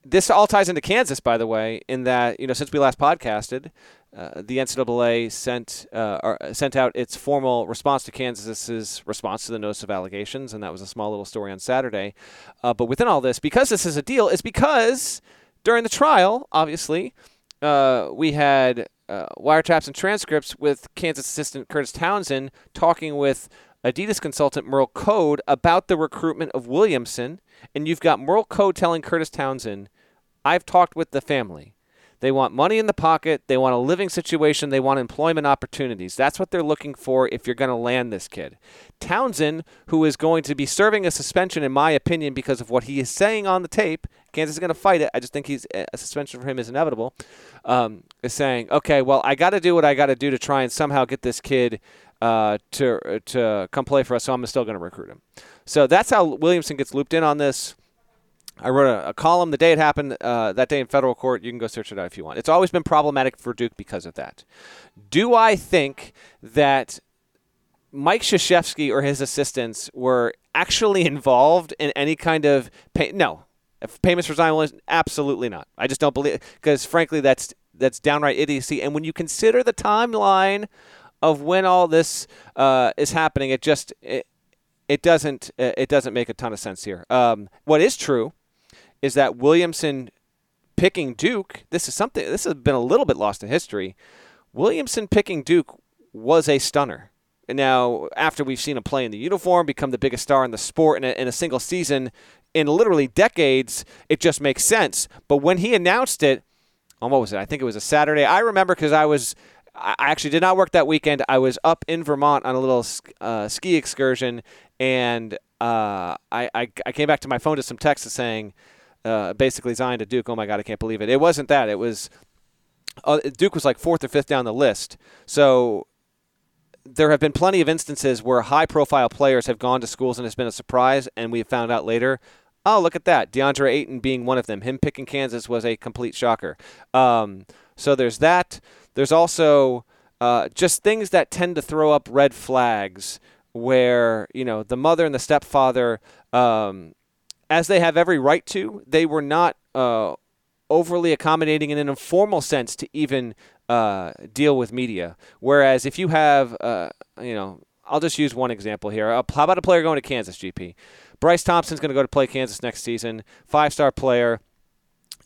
this all ties into Kansas, by the way, in that, you know, since we last podcasted, uh, the NCAA sent uh, sent out its formal response to Kansas's response to the notice of allegations, and that was a small little story on Saturday. Uh, but within all this, because this is a deal, is because during the trial, obviously, uh, we had uh, wiretaps and transcripts with Kansas assistant Kurtis Townsend talking with Adidas consultant Merl Code about the recruitment of Williamson. And you've got Merl Code telling Kurtis Townsend, I've talked with the family. They want money in the pocket. They want a living situation. They want employment opportunities. That's what they're looking for if you're going to land this kid. Townsend, who is going to be serving a suspension, in my opinion, because of what he is saying on the tape, Kansas is going to fight it. I just think he's a suspension for him is inevitable. Um, is saying, okay, well, I got to do what I got to do to try and somehow get this kid uh, to to come play for us. So I'm still going to recruit him. So that's how Williamson gets looped in on this. I wrote a, a column the day it happened, uh, that day in federal court. You can go search it out if you want. It's always been problematic for Duke because of that. Do I think that Mike Krzyzewski or his assistants were actually involved in any kind of pay? No. If payments for Zion absolutely not. I just don't believe because frankly that's that's downright idiocy. And when you consider the timeline of when all this uh, is happening, it just it, it doesn't it doesn't make a ton of sense here. Um, what is true is that Williamson picking Duke, this is something this has been a little bit lost in history. Williamson picking Duke was a stunner. And now, after we've seen him play in the uniform, become the biggest star in the sport in a, in a single season in literally decades, it just makes sense. But when he announced it, on what was it? I think it was a Saturday. I remember because I was, I actually did not work that weekend. I was up in Vermont on a little uh, ski excursion, and uh, I, I, I came back to my phone to some texts saying, uh, basically Zion to Duke. Oh my God, I can't believe it. It wasn't that. It was uh, Duke was like fourth or fifth down the list. So there have been plenty of instances where high-profile players have gone to schools and it's been a surprise, and we found out later. Oh, look at that! DeAndre Ayton being one of them. Him picking Kansas was a complete shocker. Um, so there's that. There's also uh, just things that tend to throw up red flags where you know the mother and the stepfather um, as they have every right to, they were not uh, overly accommodating in an informal sense to even uh, deal with media. Whereas if you have, uh, you know, I'll just use one example here. Uh, how about a player going to Kansas, GP? Bryce Thompson's going to go to play Kansas next season, five star player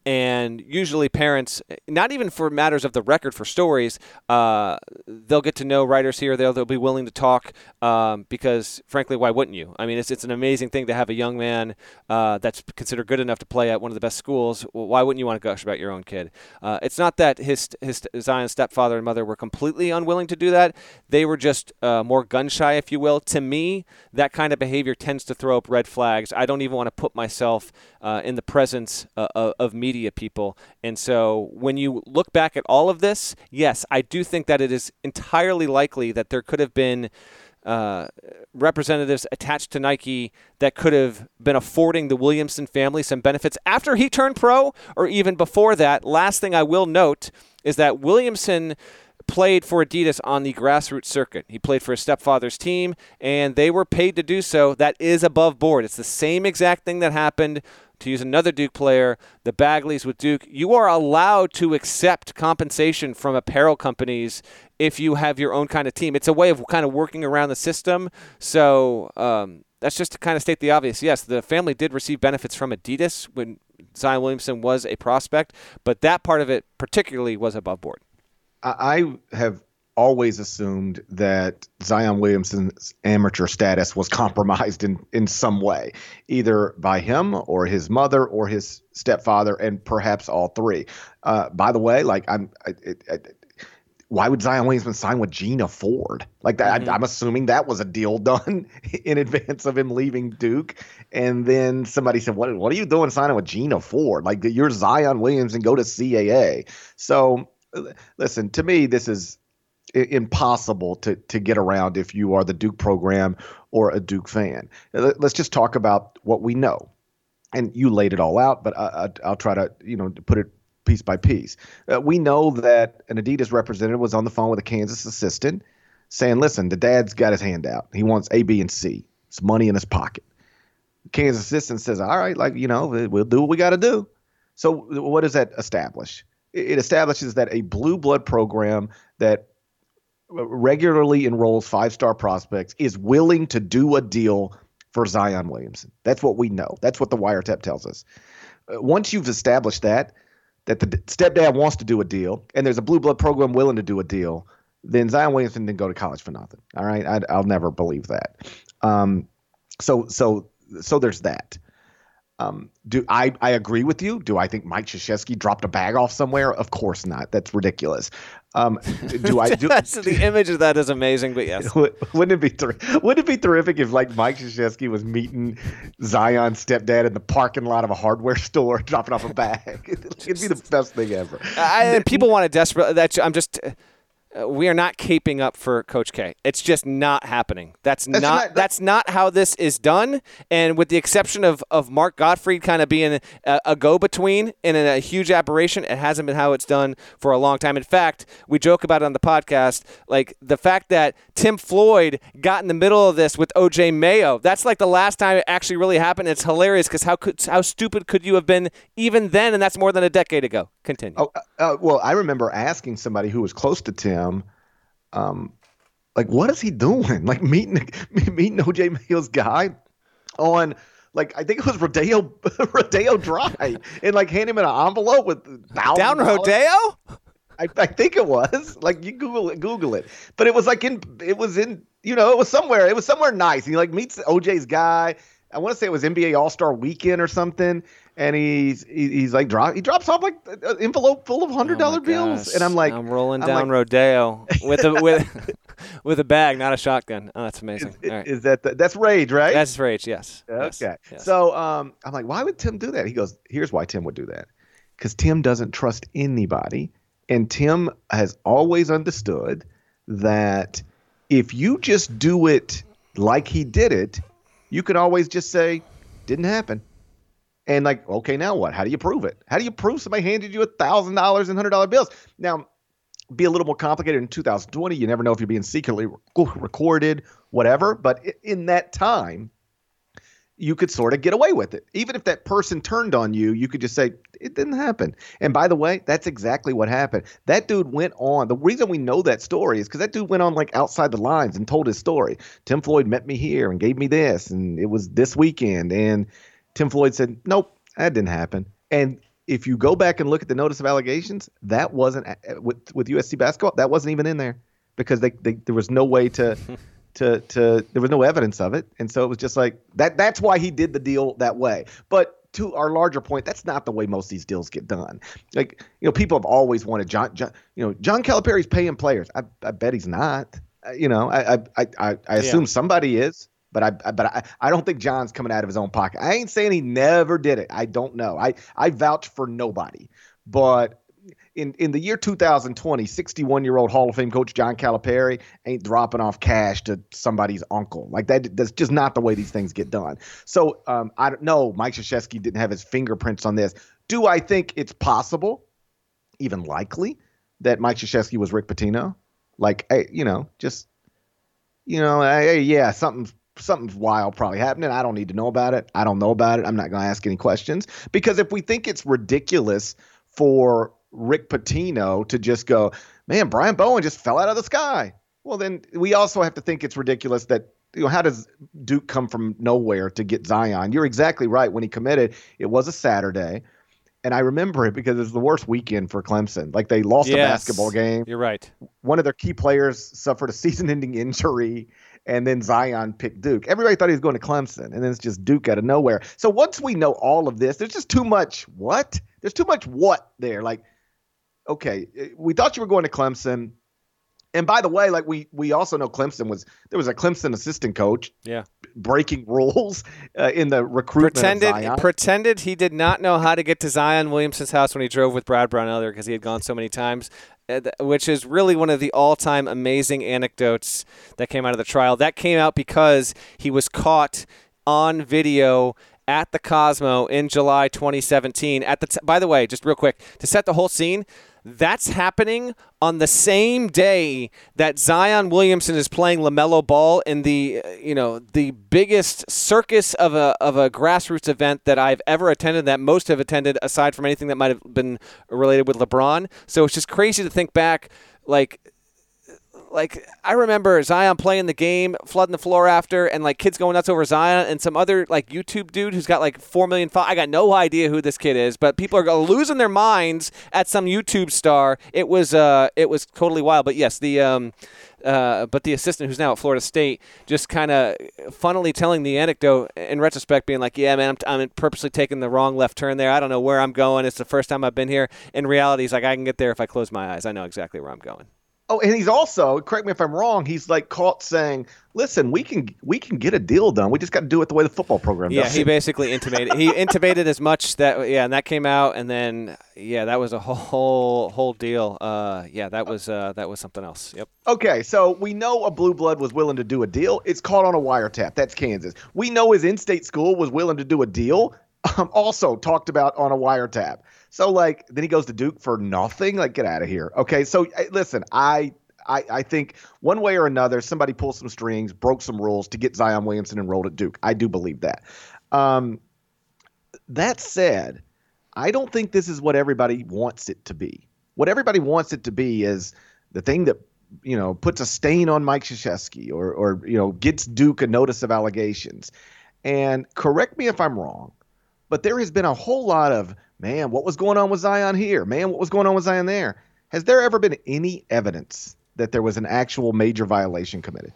and usually parents not even for matters of the record for stories uh, they'll get to know writers here they'll, they'll be willing to talk um, because frankly why wouldn't you? I mean it's, it's an amazing thing to have a young man uh, that's considered good enough to play at one of the best schools. Well, why wouldn't you want to gush about your own kid? Uh, it's not that his, his zion's stepfather and mother were completely unwilling to do that. They were just uh, more gun shy if you will. To me that kind of behavior tends to throw up red flags. I don't even want to put myself uh, in the presence uh, of media media people. And so when you look back at all of this, yes, I do think that it is entirely likely that there could have been uh, representatives attached to Nike that could have been affording the Williamson family some benefits after he turned pro or even before that. Last thing I will note is that Williamson played for Adidas on the grassroots circuit. He played for his stepfather's team, and they were paid to do so. That is above board. It's the same exact thing that happened to use another Duke player, the Bagleys with Duke, you are allowed to accept compensation from apparel companies if you have your own kind of team. It's a way of kind of working around the system. So um, that's just to kind of state the obvious. Yes, the family did receive benefits from Adidas when Zion Williamson was a prospect, but that part of it particularly was above board. I have always assumed that Zion Williamson's amateur status was compromised in, in some way, either by him or his mother or his stepfather, and perhaps all three. Uh, by the way, like I'm, I, I, why would Zion Williamson sign with Gina Ford? Like that, mm-hmm. I, am assuming that was a deal done in advance of him leaving Duke. And then somebody said, "What? What are you doing signing with Gina Ford? Like you're Zion Williamson, and go to CAA." So listen, to me, this is impossible to to get around if you are the Duke program or a Duke fan. Let's just talk about what we know, and you laid it all out, but I, will try to you know put it piece by piece. Uh, we know that an Adidas representative was on the phone with a Kansas assistant saying, "Listen, the dad's got his hand out. He wants A, B, and C. It's money in his pocket." Kansas assistant says, "All right, like you know, we'll do what we got to do." So what does that establish? It establishes that a blue blood program that regularly enrolls five star prospects is willing to do a deal for Zion Williamson. That's what we know. That's what the wiretap tells us. Uh, once you've established that, that the stepdad wants to do a deal, and there's a blue blood program willing to do a deal, then Zion Williamson didn't go to college for nothing. All right, I, will never believe that. Um, so so so there's that. Um, do I, I agree with you? Do I think Mike Krzyzewski dropped a bag off somewhere? Of course not. That's ridiculous. Um, do I do? the image of that is amazing, but yes. Wouldn't it be ter- wouldn't it be terrific if like Mike Krzyzewski was meeting Zion's stepdad in the parking lot of a hardware store, dropping off a bag? It'd be the best thing ever. I, people want to desperate. That I'm just we are not caping up for Coach K. It's just not happening. That's, that's not, not, that's not how this is done. And with the exception of, of Mark Gottfried kind of being a, a go between in a, a, huge aberration, it hasn't been how it's done for a long time. In fact, we joke about it on the podcast, like the fact that Tim Floyd got in the middle of this with OJ Mayo. That's like the last time it actually really happened. It's hilarious because how could how stupid could you have been even then? And that's more than a decade ago. Continue. Oh, uh, uh well, I remember asking somebody who was close to Tim him. Um, like what is he doing? Like meeting meeting OJ Mayo's guy on like I think it was Rodeo Rodeo Drive and like hand him an envelope with down Rodeo. I, I think it was like you Google it, Google it, but it was like in it was in you know it was somewhere it was somewhere nice. He like meets OJ's guy. I want to say it was NBA All Star Weekend or something, and he's he's like drop he drops off like an envelope full of hundred dollar oh bills, and I'm like I'm rolling I'm down like, Rodeo with a with with a bag, not a shotgun. Oh, that's amazing. Is, right. is that the, that's rage, right? That's rage. Yes. Okay. Yes. So um, I'm like, why would Tim do that? He goes, here's why Tim would do that, because Tim doesn't trust anybody, and Tim has always understood that if you just do it like he did it, you can always just say, didn't happen and like, okay, now what? How do you prove it? How do you prove somebody handed you a thousand dollars and hundred dollar bills? Now, be a little more complicated in 2020. You never know if you're being secretly recorded, whatever. But in that time, you could sort of get away with it. Even if that person turned on you, you could just say, it didn't happen. And by the way, that's exactly what happened. That dude went on. The reason we know that story is because that dude went on like outside the lines and told his story. Tim Floyd met me here and gave me this, and it was this weekend. And Tim Floyd said, nope, that didn't happen. And if you go back and look at the notice of allegations, that wasn't with with USC basketball. That wasn't even in there because they, they there was no way to to to there was no evidence of it, and so it was just like that. That's why he did the deal that way. But to our larger point, that's not the way most of these deals get done. Like you know, people have always wanted John. John you know, John Calipari's paying players. I, I bet he's not. Uh, you know, I I I, I assume yeah. somebody is. But I, but I, I don't think John's coming out of his own pocket. I ain't saying he never did it. I don't know. I, I vouch for nobody. But in, in the year 2020, 61 year old Hall of Fame coach John Calipari ain't dropping off cash to somebody's uncle. Like that, that's just not the way these things get done. So um, I don't know. Mike Krzyzewski didn't have his fingerprints on this. Do I think it's possible, even likely, that Mike Krzyzewski was Rick Pitino? Like, hey, you know, just, you know, hey, yeah, something's something's wild probably happening. I don't need to know about it. I don't know about it. I'm not going to ask any questions because if we think it's ridiculous for Rick Pitino to just go, man, Brian Bowen just fell out of the sky. Well, then we also have to think it's ridiculous that you know how does Duke come from nowhere to get Zion? You're exactly right. When he committed, it was a Saturday, and I remember it because it was the worst weekend for Clemson. Like they lost yes, a basketball game. You're right. One of their key players suffered a season-ending injury, and then Zion picked Duke. Everybody thought he was going to Clemson, and then it's just Duke out of nowhere. So once we know all of this, there's just too much what? There's too much what there. Like okay, eh, we thought you were going to Clemson. And by the way, like we we also know Clemson was there was a Clemson assistant coach, yeah, breaking rules uh, in the recruitment. Pretended pretended he did not know how to get to Zion Williamson's house when he drove with Brad Brownell there because he had gone so many times, Uh, which is really one of the all-time amazing anecdotes that came out of the trial. That came out because he was caught on video at the Cosmo in July 2017. At the t- by the way, just real quick to set the whole scene, that's happening on the same day that Zion Williamson is playing LaMelo Ball in the uh, you know the biggest circus of a of a grassroots event that I've ever attended that most have attended aside from anything that might have been related with LeBron. So it's just crazy to think back like like I remember Zion playing the game, flooding the floor after, and like kids going nuts over Zion, and some other like YouTube dude who's got like four million. I got no idea who this kid is, but people are losing their minds at some YouTube star. It was uh, it was totally wild. But yes, the um, uh, but the assistant who's now at Florida State just kind of funnily telling the anecdote in retrospect, being like, "Yeah, man, I'm, I'm purposely taking the wrong left turn there. I don't know where I'm going. It's the first time I've been here." In reality, he's like, "I can get there if I close my eyes. I know exactly where I'm going." Oh, and he's also correct me if I'm wrong. He's like caught saying, "Listen, we can we can get a deal done. We just got to do it the way the football program yeah, does." Yeah, he basically intimated. he intimated as much that yeah, and that came out, and then yeah, that was a whole whole deal. Uh, yeah, that was uh, that was something else. Yep. Okay, so we know a blue blood was willing to do a deal. It's caught on a wiretap. That's Kansas. We know his in-state school was willing to do a deal. Um, also talked about on a wiretap. So like then he goes to Duke for nothing. Like get out of here. Okay, so listen, I I, I think one way or another, somebody pulled some strings, broke some rules to get Zion Williamson enrolled at Duke. I do believe that. Um, that said, I don't think this is what everybody wants it to be. What everybody wants it to be is the thing that you know puts a stain on Mike Krzyzewski or or you know gets Duke a notice of allegations. And correct me if I'm wrong, but there has been a whole lot of man, what was going on with Zion here? Man, what was going on with Zion there? Has there ever been any evidence that there was an actual major violation committed?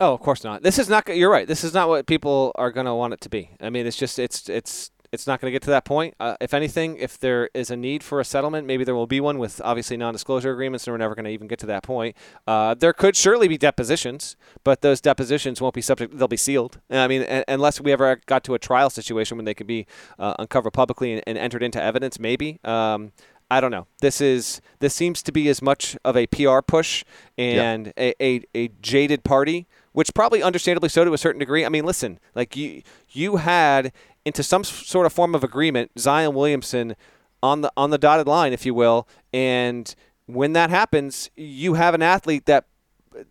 Oh, of course not. This is not. You're right. This is not what people are going to want it to be. I mean, it's just it's it's it's not going to get to that point. Uh, if anything, if there is a need for a settlement, maybe there will be one with obviously non-disclosure agreements, and we're never going to even get to that point. Uh, there could surely be depositions, but those depositions won't be subject; they'll be sealed. I mean, a- unless we ever got to a trial situation when they could be uh, uncovered publicly and, and, entered into evidence, maybe. Um, I don't know. This is this seems to be as much of a PR push and a, a, a jaded party, which probably understandably so to a certain degree. I mean, listen, like you you had into some sort of form of agreement Zion Williamson on the on the dotted line, if you will, and when that happens, you have an athlete that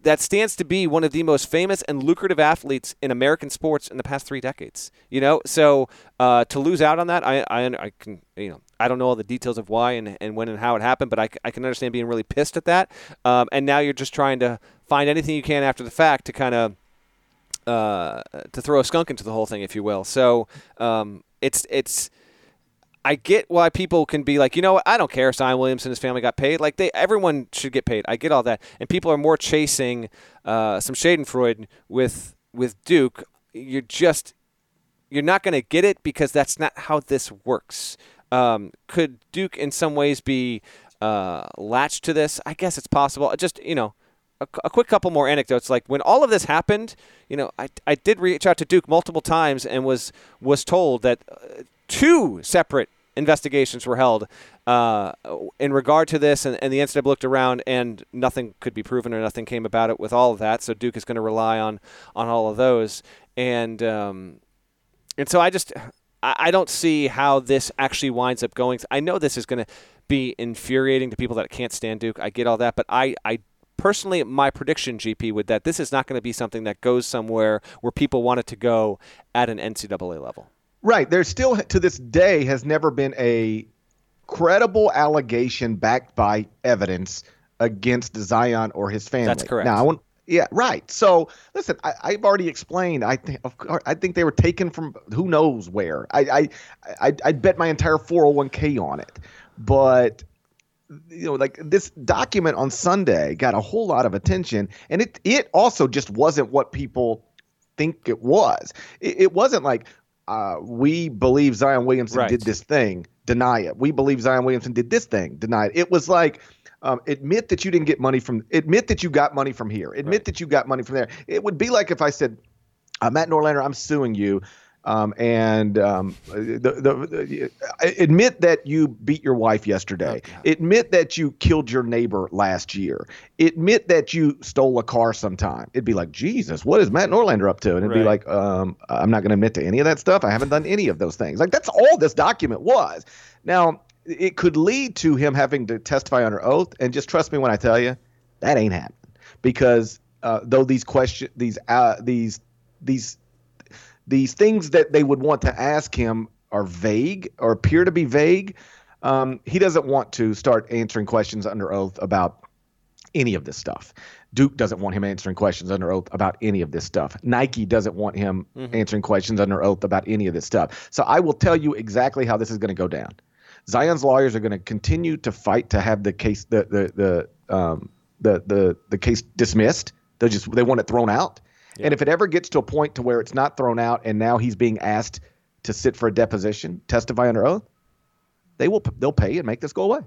that stands to be one of the most famous and lucrative athletes in American sports in the past three decades. You know, so uh, to lose out on that, I, I, I can, you know, I don't know all the details of why and, and when and how it happened, but I, I can understand being really pissed at that. Um, and now you're just trying to find anything you can after the fact to kind of uh, to throw a skunk into the whole thing, if you will. So um, it's it's I get why people can be like, you know what, I don't care. Zion Williams and his family got paid. Like they, everyone should get paid. I get all that, and people are more chasing uh, some Schadenfreude with with Duke. You're just you're not going to get it because that's not how this works. Um, could Duke in some ways be uh, latched to this? I guess it's possible. Just you know. A, a, quick couple more anecdotes. Like when all of this happened, you know, I, I did reach out to Duke multiple times and was was told that uh, two separate investigations were held uh, in regard to this, and, and the incident looked around, and nothing could be proven or nothing came about it with all of that. So Duke is going to rely on on all of those, and um, and so I just I, I don't see how this actually winds up going. I know this is going to be infuriating to people that can't stand Duke. I get all that, but I I personally, my prediction, GP, would that this is not going to be something that goes somewhere where people want it to go at an NCAA level. Right. There still, to this day, has never been a credible allegation backed by evidence against Zion or his family. That's correct. Now, I want, yeah, right. So listen, I, have already explained. I think, of course, I think they were taken from who knows where. I, I, I, I bet my entire 401k on it. But you know, like this document on Sunday got a whole lot of attention, and it it also just wasn't what people think it was. It, it wasn't like uh, we believe Zion Williamson right. did this thing, deny it. We believe Zion Williamson did this thing, deny it. It was like, um, admit that you didn't get money from, admit that you got money from here, admit right. that you got money from there. It would be like if I said, uh, Matt Norlander, I'm suing you um, and um, the, the, the, admit that you beat your wife yesterday. Okay. Admit that you killed your neighbor last year. Admit that you stole a car sometime. It'd be like, Jesus, what is Matt Norlander up to? And it'd right. be like, um, I'm not going to admit to any of that stuff. I haven't done any of those things. Like that's all this document was. Now it could lead to him having to testify under oath. And just trust me when I tell you, that ain't happening because uh, though these questions, these uh, these these these things that they would want to ask him are vague or appear to be vague. Um, he doesn't want to start answering questions under oath about any of this stuff. Duke doesn't want him answering questions under oath about any of this stuff. Nike doesn't want him mm-hmm. answering questions under oath about any of this stuff. So I will tell you exactly how this is going to go down. Zion's lawyers are going to continue to fight to have the case the the the um, the the the case dismissed. They just they want it thrown out. Yeah. And if it ever gets to a point to where it's not thrown out and now he's being asked to sit for a deposition, testify under oath, they will they'll pay and make this go away.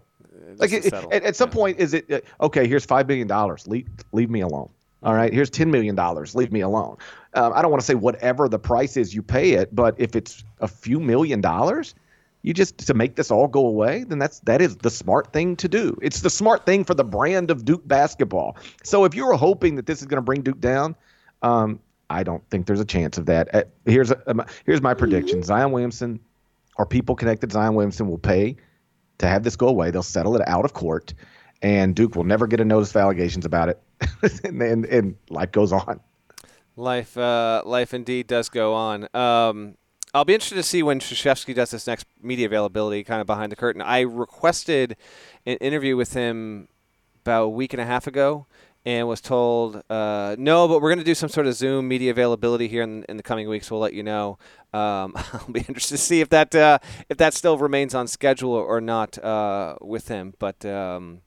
Like it, at, at, some yeah. point, is it uh, okay? Here's five million dollars. Leave leave me alone. All right. Here's ten million dollars. Leave me alone. Um, I don't want to say whatever the price is, you pay it. But if it's a few million dollars, you just to make this all go away, then that's that is the smart thing to do. It's the smart thing for the brand of Duke basketball. So if you were hoping that this is going to bring Duke down, um, I don't think there's a chance of that. Uh, here's a, um, here's my prediction: Zion Williamson or people connected to Zion Williamson will pay to have this go away. They'll settle it out of court, and Duke will never get a notice of allegations about it, and, and, and life goes on. Life, uh, life indeed does go on. Um, I'll be interested to see when Krzyzewski does this next media availability, kind of behind the curtain. I requested an interview with him about a week and a half ago and was told, uh, no, but we're going to do some sort of Zoom media availability here in, in the coming weeks. We'll let you know. Um, I'll be interested to see if that uh, if that still remains on schedule or not uh, with him. But um,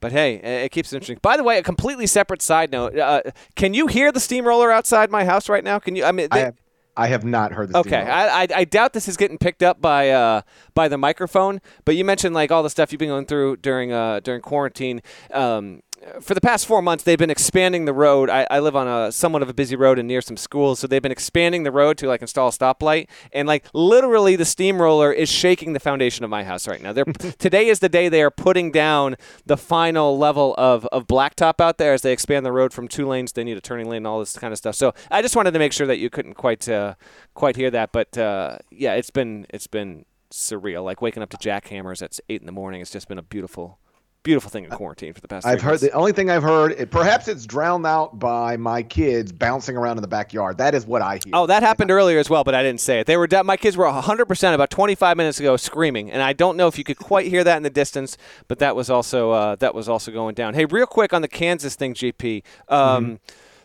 but hey, it keeps it interesting. By the way, a completely separate side note: uh, Can you hear the steamroller outside my house right now? Can you? I mean, they, I have, I have not heard the Okay, I, I, I doubt this is getting picked up by uh by the microphone. But you mentioned like all the stuff you've been going through during uh during quarantine. Um, for the past four months, they've been expanding the road. I, I, live on a somewhat of a busy road and near some schools, so they've been expanding the road to like install a stoplight. And like literally, the steamroller is shaking the foundation of my house right now. They're today is the day they are putting down the final level of of blacktop out there as they expand the road from two lanes. They need a turning lane and all this kind of stuff. So I just wanted to make sure that you couldn't quite uh, quite hear that, but uh, yeah, it's been it's been surreal. Like waking up to jackhammers at eight in the morning. It's just been a beautiful beautiful thing in quarantine for the past. I've heard months. the only thing I've heard. It, perhaps it's drowned out by my kids bouncing around in the backyard. That is what I hear. Oh, that happened earlier as well, but I didn't say it. They were my kids were 100% about 25 minutes ago screaming, and I don't know if you could quite hear that in the distance, but that was also uh, that was also going down. Hey, real quick on the Kansas thing, GP. Um, Mm-hmm.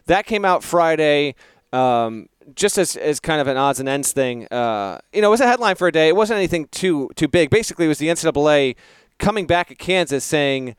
That came out Friday. Um, just as, as kind of an odds and ends thing, uh, you know, it was a headline for a day. It wasn't anything too too big. Basically, it was the NCAA coming back at Kansas saying,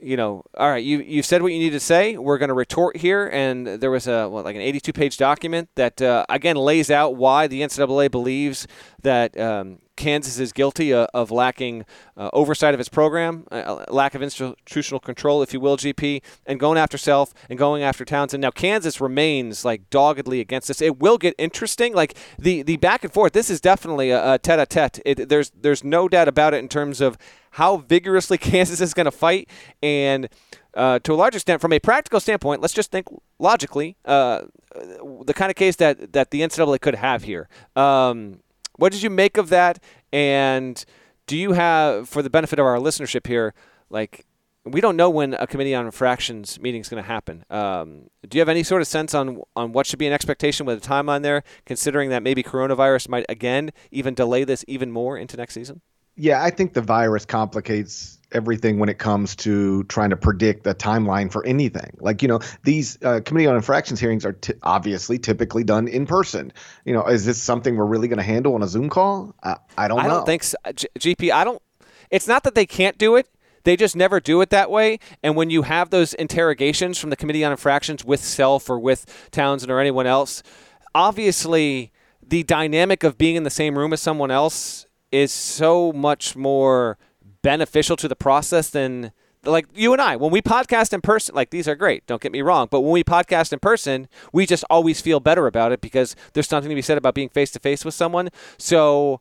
you know, all right, you you said what you need to say. We're going to retort here, and there was a what, like an 82 page document that uh, again lays out why the NCAA believes that um, Kansas is guilty uh, of lacking uh, oversight of its program, uh, lack of institutional control, if you will, GP, and going after Self and going after Townsend. Now Kansas remains like doggedly against this. It will get interesting. Like the the back and forth. This is definitely a, a tete-a-tete. It, there's there's no doubt about it in terms of how vigorously Kansas is going to fight and. Uh, to a large extent, from a practical standpoint, let's just think logically, uh, the kind of case that, that the NCAA could have here. Um, what did you make of that? And do you have, for the benefit of our listenership here, like we don't know when a committee on infractions meeting is going to happen. Um, do you have any sort of sense on on what should be an expectation with a timeline there, considering that maybe coronavirus might again even delay this even more into next season? Yeah, I think the virus complicates everything when it comes to trying to predict the timeline for anything. Like, you know, these uh, committee on infractions hearings are t- obviously typically done in person. You know, is this something we're really going to handle on a Zoom call? I, I don't I know. don't think so. G- GP, I don't. It's not that they can't do it. They just never do it that way. And when you have those interrogations from the Committee on Infractions with Self or with Townsend or anyone else, obviously the dynamic of being in the same room as someone else is so much more beneficial to the process than like you and I, when we podcast in person, like these are great, don't get me wrong, but when we podcast in person, we just always feel better about it because there's something to be said about being face to face with someone. So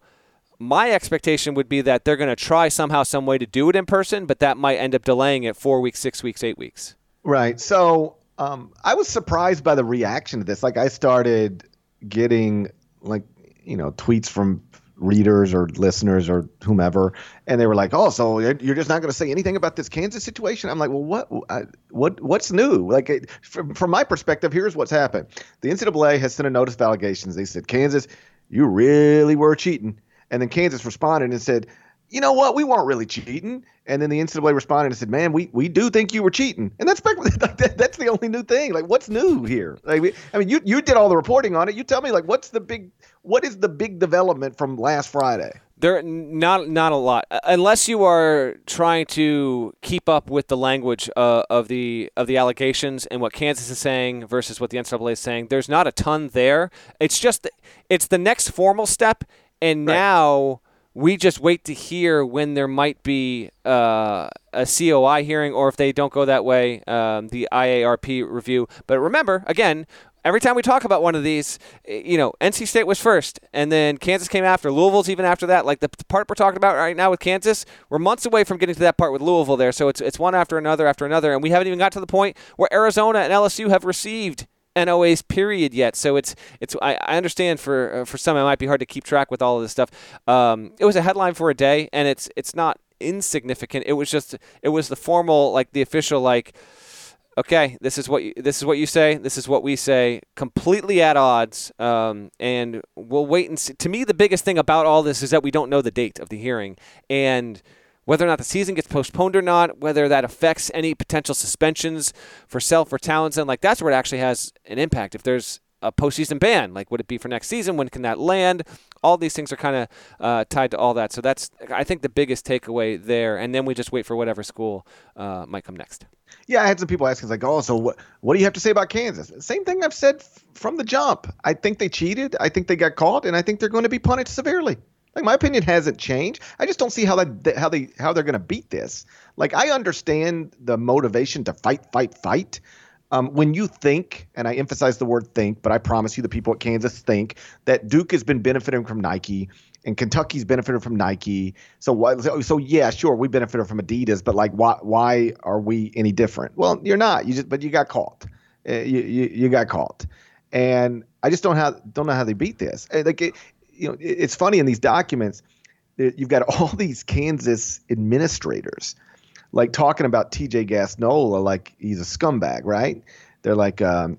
my expectation would be that they're going to try somehow, some way to do it in person, but that might end up delaying it four weeks, six weeks, eight weeks. Right. So um, I was surprised by the reaction to this. Like, I started getting like you know tweets from readers or listeners or whomever, and they were like, "Oh, so you're just not going to say anything about this Kansas situation?" I'm like, "Well, what what what's new?" Like, from from my perspective, here's what's happened: the NCAA has sent a notice of allegations. They said, "Kansas, you really were cheating," and then Kansas responded and said. You know what? We weren't really cheating, and then the NCAA responded and said, "Man, we, we do think you were cheating," and that's that's the only new thing. Like, what's new here? Like, I mean, you you did all the reporting on it. You tell me, like, what's the big what is the big development from last Friday? There, not not a lot, unless you are trying to keep up with the language uh, of the of the allegations and what Kansas is saying versus what the NCAA is saying. There's not a ton there. It's just it's the next formal step, and right. now we just wait to hear when there might be uh, a COI hearing, or if they don't go that way, um, the IARP review. But remember, again, every time we talk about one of these, you know, NC State was first, and then Kansas came after. Louisville's even after that. Like the part we're talking about right now with Kansas, we're months away from getting to that part with Louisville there. So it's it's one after another after another, and we haven't even got to the point where Arizona and LSU have received NOA's period yet. So it's it's I, I understand for uh, for some it might be hard to keep track with all of this stuff. Um, it was a headline for a day, and it's it's not insignificant. It was just it was the formal like the official like okay, this is what you, this is what you say, this is what we say, completely at odds. Um, and we'll wait and see. To me, the biggest thing about all this is that we don't know the date of the hearing and whether or not the season gets postponed or not, whether that affects any potential suspensions for Self or Townsend. Like that's where it actually has an impact. If there's a postseason ban, like would it be for next season? When can that land? All these things are kind of uh, tied to all that. So that's I think the biggest takeaway there. And then we just wait for whatever school uh, might come next. Yeah, I had some people asking, like, oh, so what, what do you have to say about Kansas? Same thing I've said f- from the jump. I think they cheated. I think they got caught, and I think they're going to be punished severely. Like my opinion hasn't changed. I just don't see how that how they how they're going to beat this. Like I understand the motivation to fight, fight, fight. Um, when you think, and I emphasize the word think, but I promise you, the people at Kansas think that Duke has been benefiting from Nike and Kentucky's benefited from Nike. So why? So, so yeah, sure, we benefited from Adidas, but like, why? Why are we any different? Well, you're not. You just, but you got caught. Uh, you, you, you got caught, and I just don't have don't know how they beat this. Like, it, you know, it's funny in these documents, you've got all these Kansas administrators like talking about TJ Gassnola like he's a scumbag, right? They're like, um,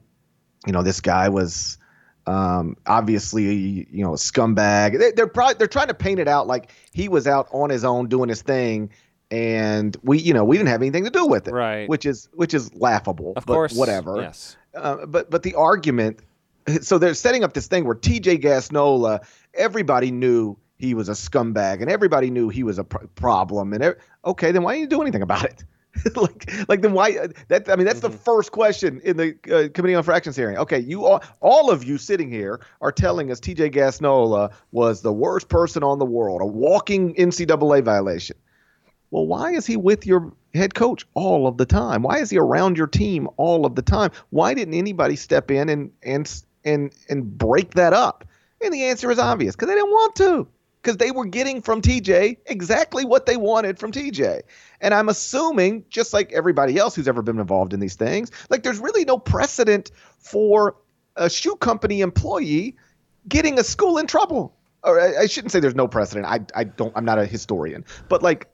you know, this guy was um, obviously you know a scumbag. They, they're probably they're trying to paint it out like he was out on his own doing his thing, and we you know we didn't have anything to do with it, Right. Which is which is laughable. Of course. whatever. Yes. Uh, but but the argument, so they're setting up this thing where T.J. Gassnola, everybody knew he was a scumbag, and everybody knew he was a pr- problem. And okay, then why didn't you do anything about it? like like then why that I mean that's the first question in the uh, committee on infractions hearing. Okay, you all all of you sitting here are telling us T.J. Gassnola was the worst person on the world, a walking NCAA violation. Well, why is he with your head coach all of the time? Why is he around your team all of the time? Why didn't anybody step in and and and and break that up? And the answer is obvious because they didn't want to. Because they were getting from TJ exactly what they wanted from TJ. And I'm assuming, just like everybody else who's ever been involved in these things, like there's really no precedent for a shoe company employee getting a school in trouble. Or I, I shouldn't say there's no precedent. I, I don't. I'm not a historian, but like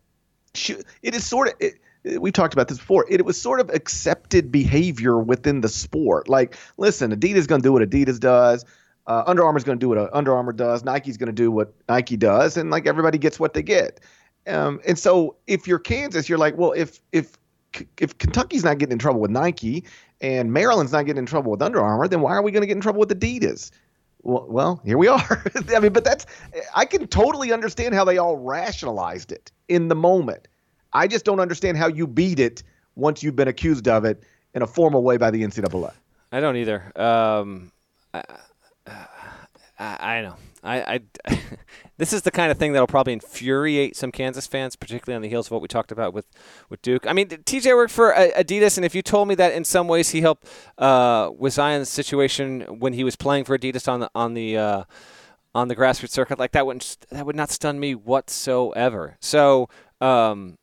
it is sort of it, it- we've talked about this before it, was sort of accepted behavior within the sport like listen adidas is going to do what adidas does uh, Under is going to do what uh, Under Armour does. Nike's going to do what Nike does, and like everybody gets what they get. Um, and so if you're Kansas, you're like, well, if if if Kentucky's not getting in trouble with Nike and Maryland's not getting in trouble with Under Armour, then why are we going to get in trouble with Adidas? Well, well, here we are. I mean, but that's I can totally understand how they all rationalized it in the moment. I just don't understand how you beat it once you've been accused of it in a formal way by the NCAA. I don't either. Um, I, I, I know. I, I this is the kind of thing that'll probably infuriate some Kansas fans, particularly on the heels of what we talked about with, with Duke. I mean, TJ worked for uh, Adidas, and if you told me that in some ways he helped uh, with Zion's situation when he was playing for Adidas on the on the uh, on the grassroots circuit, like that wouldn't that would not stun me whatsoever. So. Um,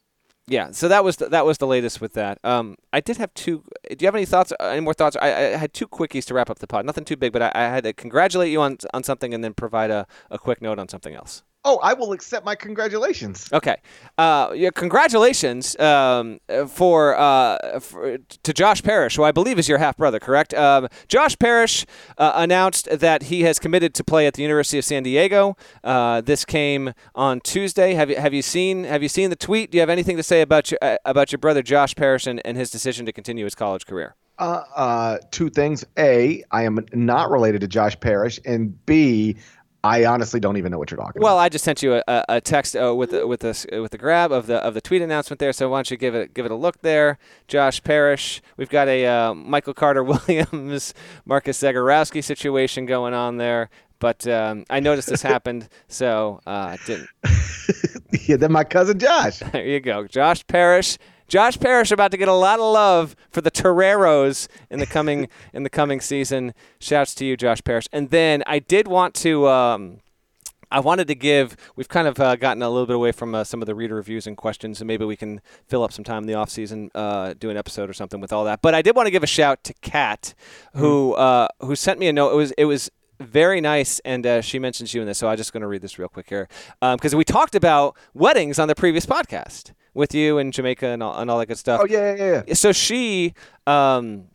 yeah, so that was the, that was the latest with that. Um, I did have two. Do you have any thoughts? uh, Any more thoughts? I, I had two quickies to wrap up the pod. Nothing too big, but I, I had to congratulate you on on something and then provide a, a quick note on something else. Oh, I will accept my congratulations. Okay. Uh, yeah, congratulations um, for, uh, for to Josh Parrish, who I believe is your half brother, correct? Um, Josh Parrish uh, announced that he has committed to play at the University of San Diego. Uh, this came on Tuesday. Have you have you seen have you seen the tweet? Do you have anything to say about your uh, about your brother Josh Parrish and, and his decision to continue his college career? Uh, uh, two things. A, I am not related to Josh Parrish, and B, I honestly don't even know what you're talking Well, about. Well, I just sent you a, a- a text uh, with the, with the with the grab of the of the tweet announcement there. So why don't you give it give it a look there, Josh Parrish? We've got a uh, Michael Carter Williams, Marcus Zegarowski situation going on there. But um, I noticed this happened, so uh, didn't. yeah, then my cousin Josh. There you go, Josh Parrish. Josh Parrish about to get a lot of love for the Toreros in the coming in the coming season. Shouts to you, Josh Parrish. And then I did want to. Um, I wanted to give. We've kind of uh, gotten a little bit away from uh, some of the reader reviews and questions, and maybe we can fill up some time in the off season, uh, do an episode or something with all that. But I did want to give a shout to Kat, who uh, who sent me a note. It was it was very nice, and uh, she mentions you in this. So I'm just going to read this real quick here because we talked about weddings on the previous podcast with you in Jamaica and all, and all that good stuff. Oh yeah, yeah, yeah. So she. Um,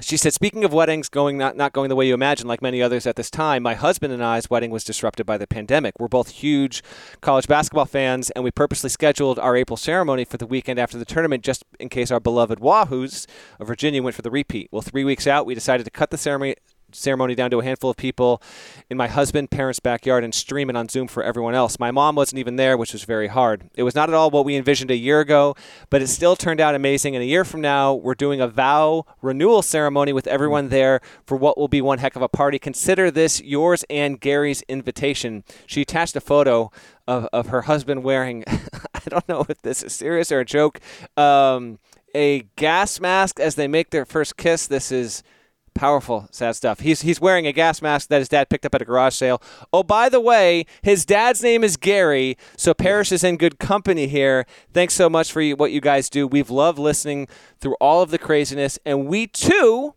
she said, "Speaking of weddings going not, not going the way you imagine, like many others at this time, my husband and I's wedding was disrupted by the pandemic. We're both huge college basketball fans, and we purposely scheduled our April ceremony for the weekend after the tournament, just in case our beloved Wahoos of Virginia went for the repeat. Well, three weeks out, we decided to cut the ceremony." Ceremony down to a handful of people in my husband parents' backyard and stream it on Zoom for everyone else. My mom wasn't even there, which was very hard. It was not at all what we envisioned a year ago, but it still turned out amazing. And a year from now, we're doing a vow renewal ceremony with everyone there for what will be one heck of a party. Consider this yours and Gary's invitation. She attached a photo of, of her husband wearing, I don't know if this is serious or a joke, um, a gas mask as they make their first kiss. This is powerful, sad stuff. He's he's wearing a gas mask that his dad picked up at a garage sale. Oh, by the way, his dad's name is Gary, so Parrish is in good company here. Thanks so much for what you guys do. We've loved listening through all of the craziness, and we too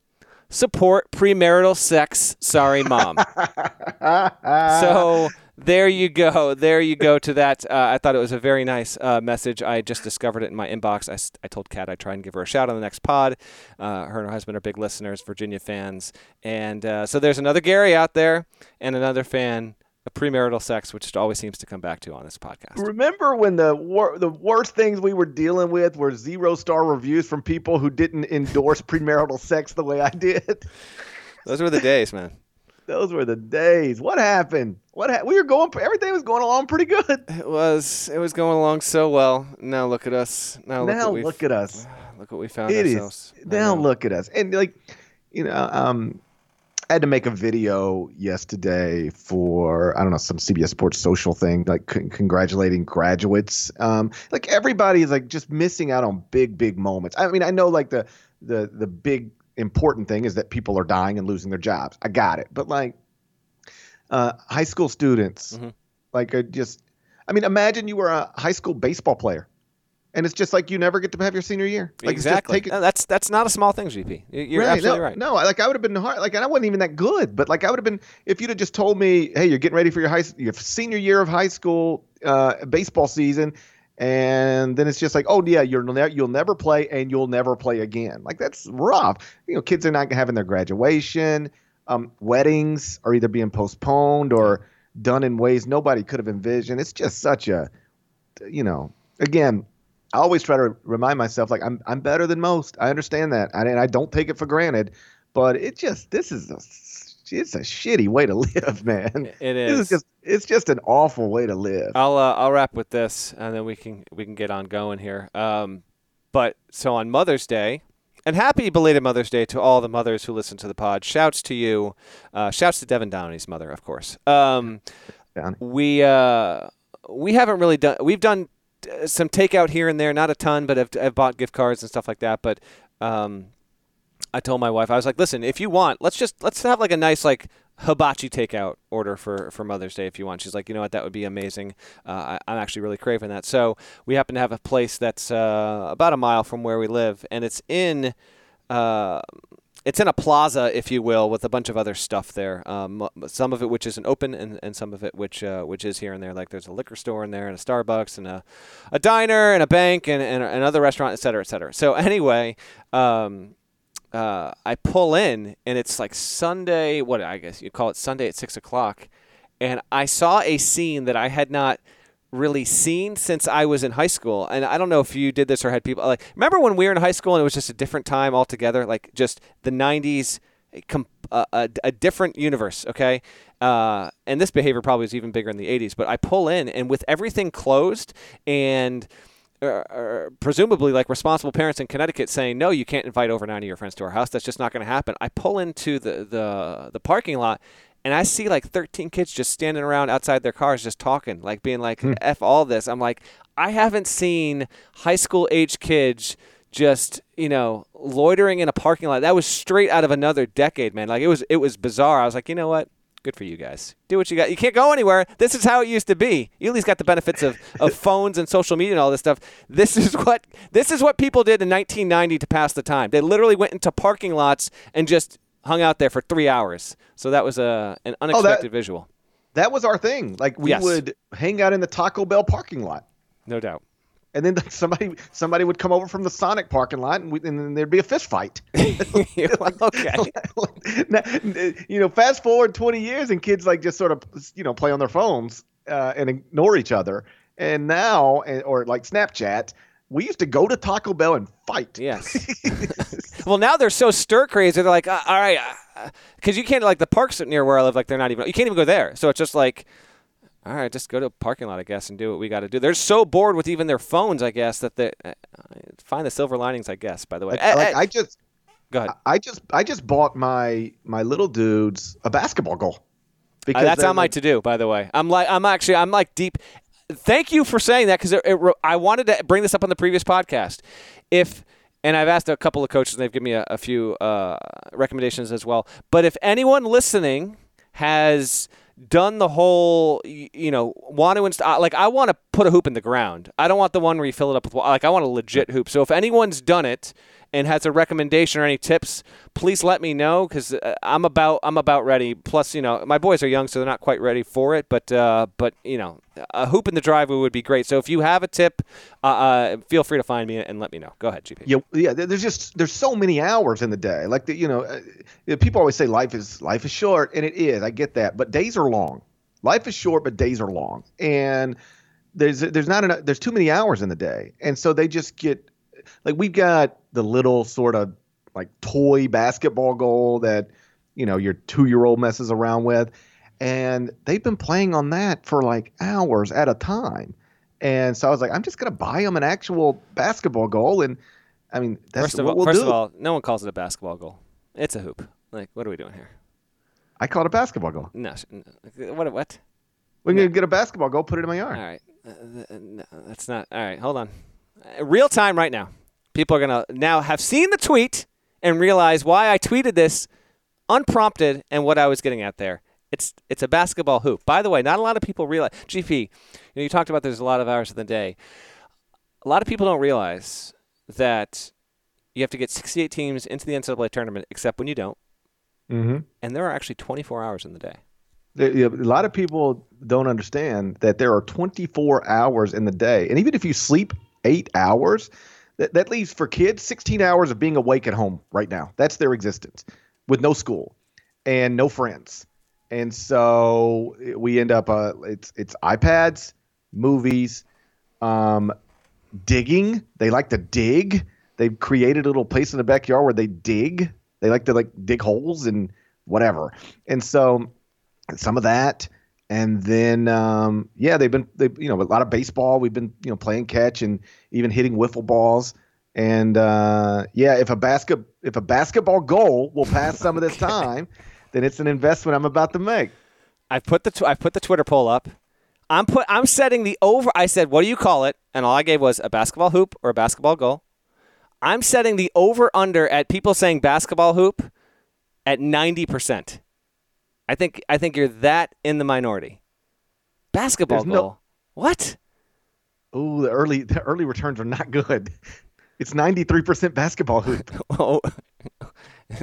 support premarital sex. Sorry, mom. so there you go. There you go to that. Uh, I thought it was a very nice uh, message. I just discovered it in my inbox. I, I told Kat I'd try and give her a shout on the next pod. Uh, her and her husband are big listeners, Virginia fans. And uh, so there's another Gary out there and another fan of premarital sex, which always seems to come back to on this podcast. Remember when the wor- the worst things we were dealing with were zero star reviews from people who didn't endorse premarital sex the way I did? Those were the days, man. Those were the days. What happened? What ha- we were going? Everything was going along pretty good. It was. It was going along so well. Now look at us. Now, now look, look at us. Look what we found It ourselves. is. Now look at us. And like, you know, um, I had to make a video yesterday for I don't know some CBS Sports social thing, like con- congratulating graduates. Um, like everybody is like just missing out on big, big moments. I mean, I know like the the the big important thing is that people are dying and losing their jobs. I got it, but like uh, high school students, Mhm. like are just, I mean, imagine you were a high school baseball player. And it's just like you never get to have your senior year. Like exactly. take it- No, that's that's not a small thing, GP. You- You're right, absolutely no, right. No, like I would have been hard. Like and I wasn't even that good, but like I would have been if you'd have just told me, "Hey, you're getting ready for your high your senior year of high school uh, baseball season," and then it's just like, "Oh yeah, you're ne- you'll never play and you'll never play again." Like that's rough. You know, kids are not having their graduation. Um, weddings are either being postponed or done in ways nobody could have envisioned. It's just such a, you know, again. I always try to remind myself like I'm I'm better than most. I understand that, and I don't take it for granted. But it just this is a it's a shitty way to live, man. It is. is just it's just an awful way to live. I'll uh, I'll wrap with this, and then we can we can get on going here. Um, but so on Mother's Day, and happy belated Mother's Day to all the mothers who listen to the pod. Shouts to you. Uh, shouts to Devin Downey's mother, of course. Um, Downey. we uh, we haven't really done. We've done some takeout here and there, not a ton, but I've, I've bought gift cards and stuff like that. But um, I told my wife, I was like, listen, if you want, let's just let's have like a nice like hibachi takeout order for for Mother's Day if you want. She's like, you know what, that would be amazing. Uh, I, I'm actually really craving that. So we happen to have a place that's uh, about a mile from where we live, and it's in. Uh, it's in a plaza, if you will, with a bunch of other stuff there. Um, some of it which isn't open, and, and some of it which uh, which is here and there. Like there's a liquor store in there, and a Starbucks, and a, a diner, and a bank, and, and another restaurant, et cetera, et cetera. So anyway, um, uh, I pull in, and it's like Sunday. What I guess you call it Sunday at six o'clock, and I saw a scene that I had not really seen since I was in high school. And I don't know if you did this or had people like remember when we were in high school and it was just a different time altogether, like just the '90s, a a, a different universe. Okay, uh, and this behavior probably was even bigger in the '80s. But I pull in, and with everything closed and uh, uh, presumably like responsible parents in Connecticut saying no, you can't invite over 90 of your friends to our house. That's just not going to happen. I pull into the, the the parking lot and I see like 13 kids just standing around outside their cars just talking, like being like hmm. f all this. I'm like, I haven't seen high school age kids just you know loitering in a parking lot. That was straight out of another decade, man. Like it was it was bizarre. I was like, you know what? Good for you guys. Do what you got. You can't go anywhere. This is how it used to be. You at least got the benefits of, of phones and social media and all this stuff. This is what this is what people did in 1990 to pass the time. They literally went into parking lots and just hung out there for three hours. So that was a an unexpected visual, That was our thing. Like we Yes. would hang out in the Taco Bell parking lot. no doubt. And then somebody somebody would come over from the Sonic parking lot, and, we, and then there'd be a fist fight. okay. Now, you know, fast forward 20 years, and kids like just sort of you know play on their phones uh, and ignore each other. And now, or like Snapchat, we used to go to Taco Bell and fight. Yes. Well, now they're so stir crazy. They're like, uh, all right, because you can't like the parks near where I live. Like they're not even. You can't even go there. So it's just like, all right, just go to a parking lot, I guess, and do what we got to do. They're so bored with even their phones, I guess, that they uh, find the silver linings. I guess. By the way, Like, Eh, like, eh, I just, go ahead. I just, I just bought my my little dudes a basketball goal. Uh, that's on my like- to do. By the way, I'm like, I'm actually, I'm like deep. Thank you for saying that because I wanted to bring this up on the previous podcast. If and I've asked a couple of coaches, and they've given me a, a few uh, recommendations as well. But if anyone listening has done the whole, you know, want to install, like I want to put a hoop in the ground. I don't want the one where you fill it up with, like I want a legit hoop. So if anyone's done it and has a recommendation or any tips, please let me know because uh, I'm about I'm about ready. Plus, you know, my boys are young, so they're not quite ready for it. But uh, but you know, a hoop in the driveway would be great. So if you have a tip, uh, uh, feel free to find me and let me know. Go ahead, GP. Yeah, yeah. There's just there's so many hours in the day. Like the, you know, uh, people always say life is life is short, and it is. I get that, but days are long. Life is short, but days are long, and there's there's not enough. There's too many hours in the day, and so they just get like we've got the little sort of like toy basketball goal that you know your two year old messes around with, and they've been playing on that for like hours at a time. And so I was like, I'm just gonna buy them an actual basketball goal, and I mean, that's first what all, we'll first do. of all, no one calls it a basketball goal. It's a hoop. Like, what are we doing here? I call it a basketball goal. No, what? What? We're gonna get a basketball goal, put it in my yard. All right, uh, uh, no, that's not. All right, hold on. Uh, real time right now. People are gonna now have seen the tweet and realize why I tweeted this unprompted and what I was getting at there. It's it's a basketball hoop. By the way, not a lot of people realize. GP, you know, you talked about there's a lot of hours in the day. A lot of people don't realize that you have to get 68 teams into the NCAA tournament, except when you don't. Mm-hmm. And there are actually 24 hours in the day. A lot of people don't understand that there are 24 hours in the day, and even if you sleep eight hours, that, that leaves for kids 16 hours of being awake at home right now. That's their existence, with no school and no friends, and so we end up uh, it's it's iPads, movies, um, digging. They like to dig. They've created a little place in the backyard where they dig. They like to like dig holes and whatever, and so some of that and then um, yeah they've been they you know a lot of baseball we've been you know playing catch and even hitting wiffle balls and uh, yeah if a basket if a basketball goal will pass some of this time then it's an investment i'm about to make I put the tw- I put the Twitter poll up. I'm put I'm setting the over. I said, "What do you call it?" And all I gave was a basketball hoop or a basketball goal. I'm setting the over under at people saying basketball hoop at 90%. I think I think you're that in the minority. Basketball There's no- goal. What? oh the early the early returns are not good it's 93% basketball hoop Oh.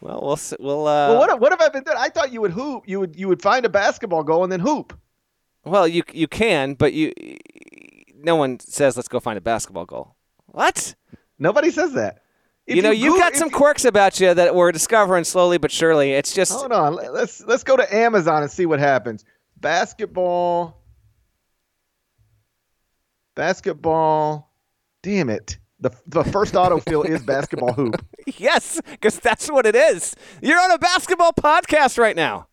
well, we'll we'll uh well what, what have i been doing i thought you would hoop you would you would find a basketball goal and then hoop Well, you you can, but you no one says let's go find a basketball goal. What? nobody says that If you know, you've Goog- got some you- quirks about you that we're discovering slowly but surely. It's just Hold on. let- Let's let's go to Amazon and see what happens. Basketball. Basketball. Damn it. The the first autofill is basketball hoop. yes, because that's what it is. You're on a basketball podcast right now.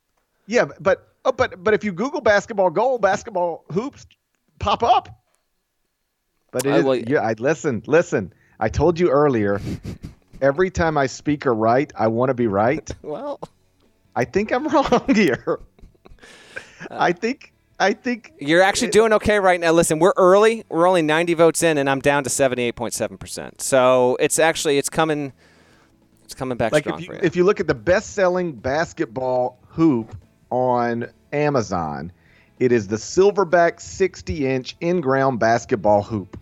Yeah, but oh, but but if you Google basketball goal, basketball hoops pop up. But it I is, will- yeah, I listen, listen. I told you earlier. Every time I speak or write, I want to be right. Well, I think I'm wrong here. Uh, I think I think you're actually doing okay right now. Listen, we're early. We're only 90 votes in, and I'm down to 78.7 percent. So it's actually it's coming. It's coming back like strong if you, for you. if you look at the best-selling basketball hoop on Amazon, it is the Silverback 60-inch in-ground basketball hoop.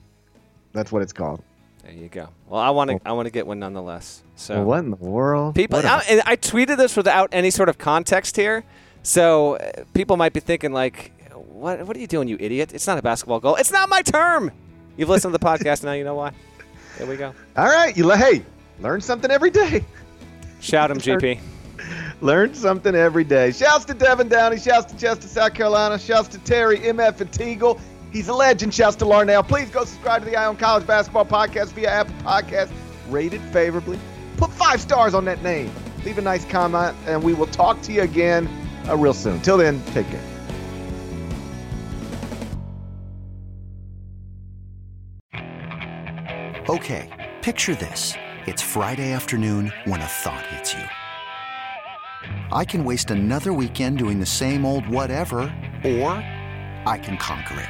That's what it's called. there you go. Well, I want to I want to get one nonetheless. So Well, what in the world? People, I, and I tweeted this without any sort of context here, so uh, people might be thinking like, "What? What are you doing, you idiot? It's not a basketball goal. It's not my term." You've listened to the podcast now. You know why. There we go. All right, you hey, learn something every day. Shout him, GP. Learn something every day. Shouts to Devin Downey. Shouts to Chester, South Carolina. Shouts to Terry, MF, and Teagle. He's a legend. Shouts to Larnell. Please go subscribe to the Eye on College Basketball Podcast via Apple Podcast. Rate it favorably. Put five stars on that name. Leave a nice comment, and we will talk to you again uh, real soon. Till then, take care. Okay, picture this. It's Friday afternoon when a thought hits you. I can waste another weekend doing the same old whatever, or I can conquer it.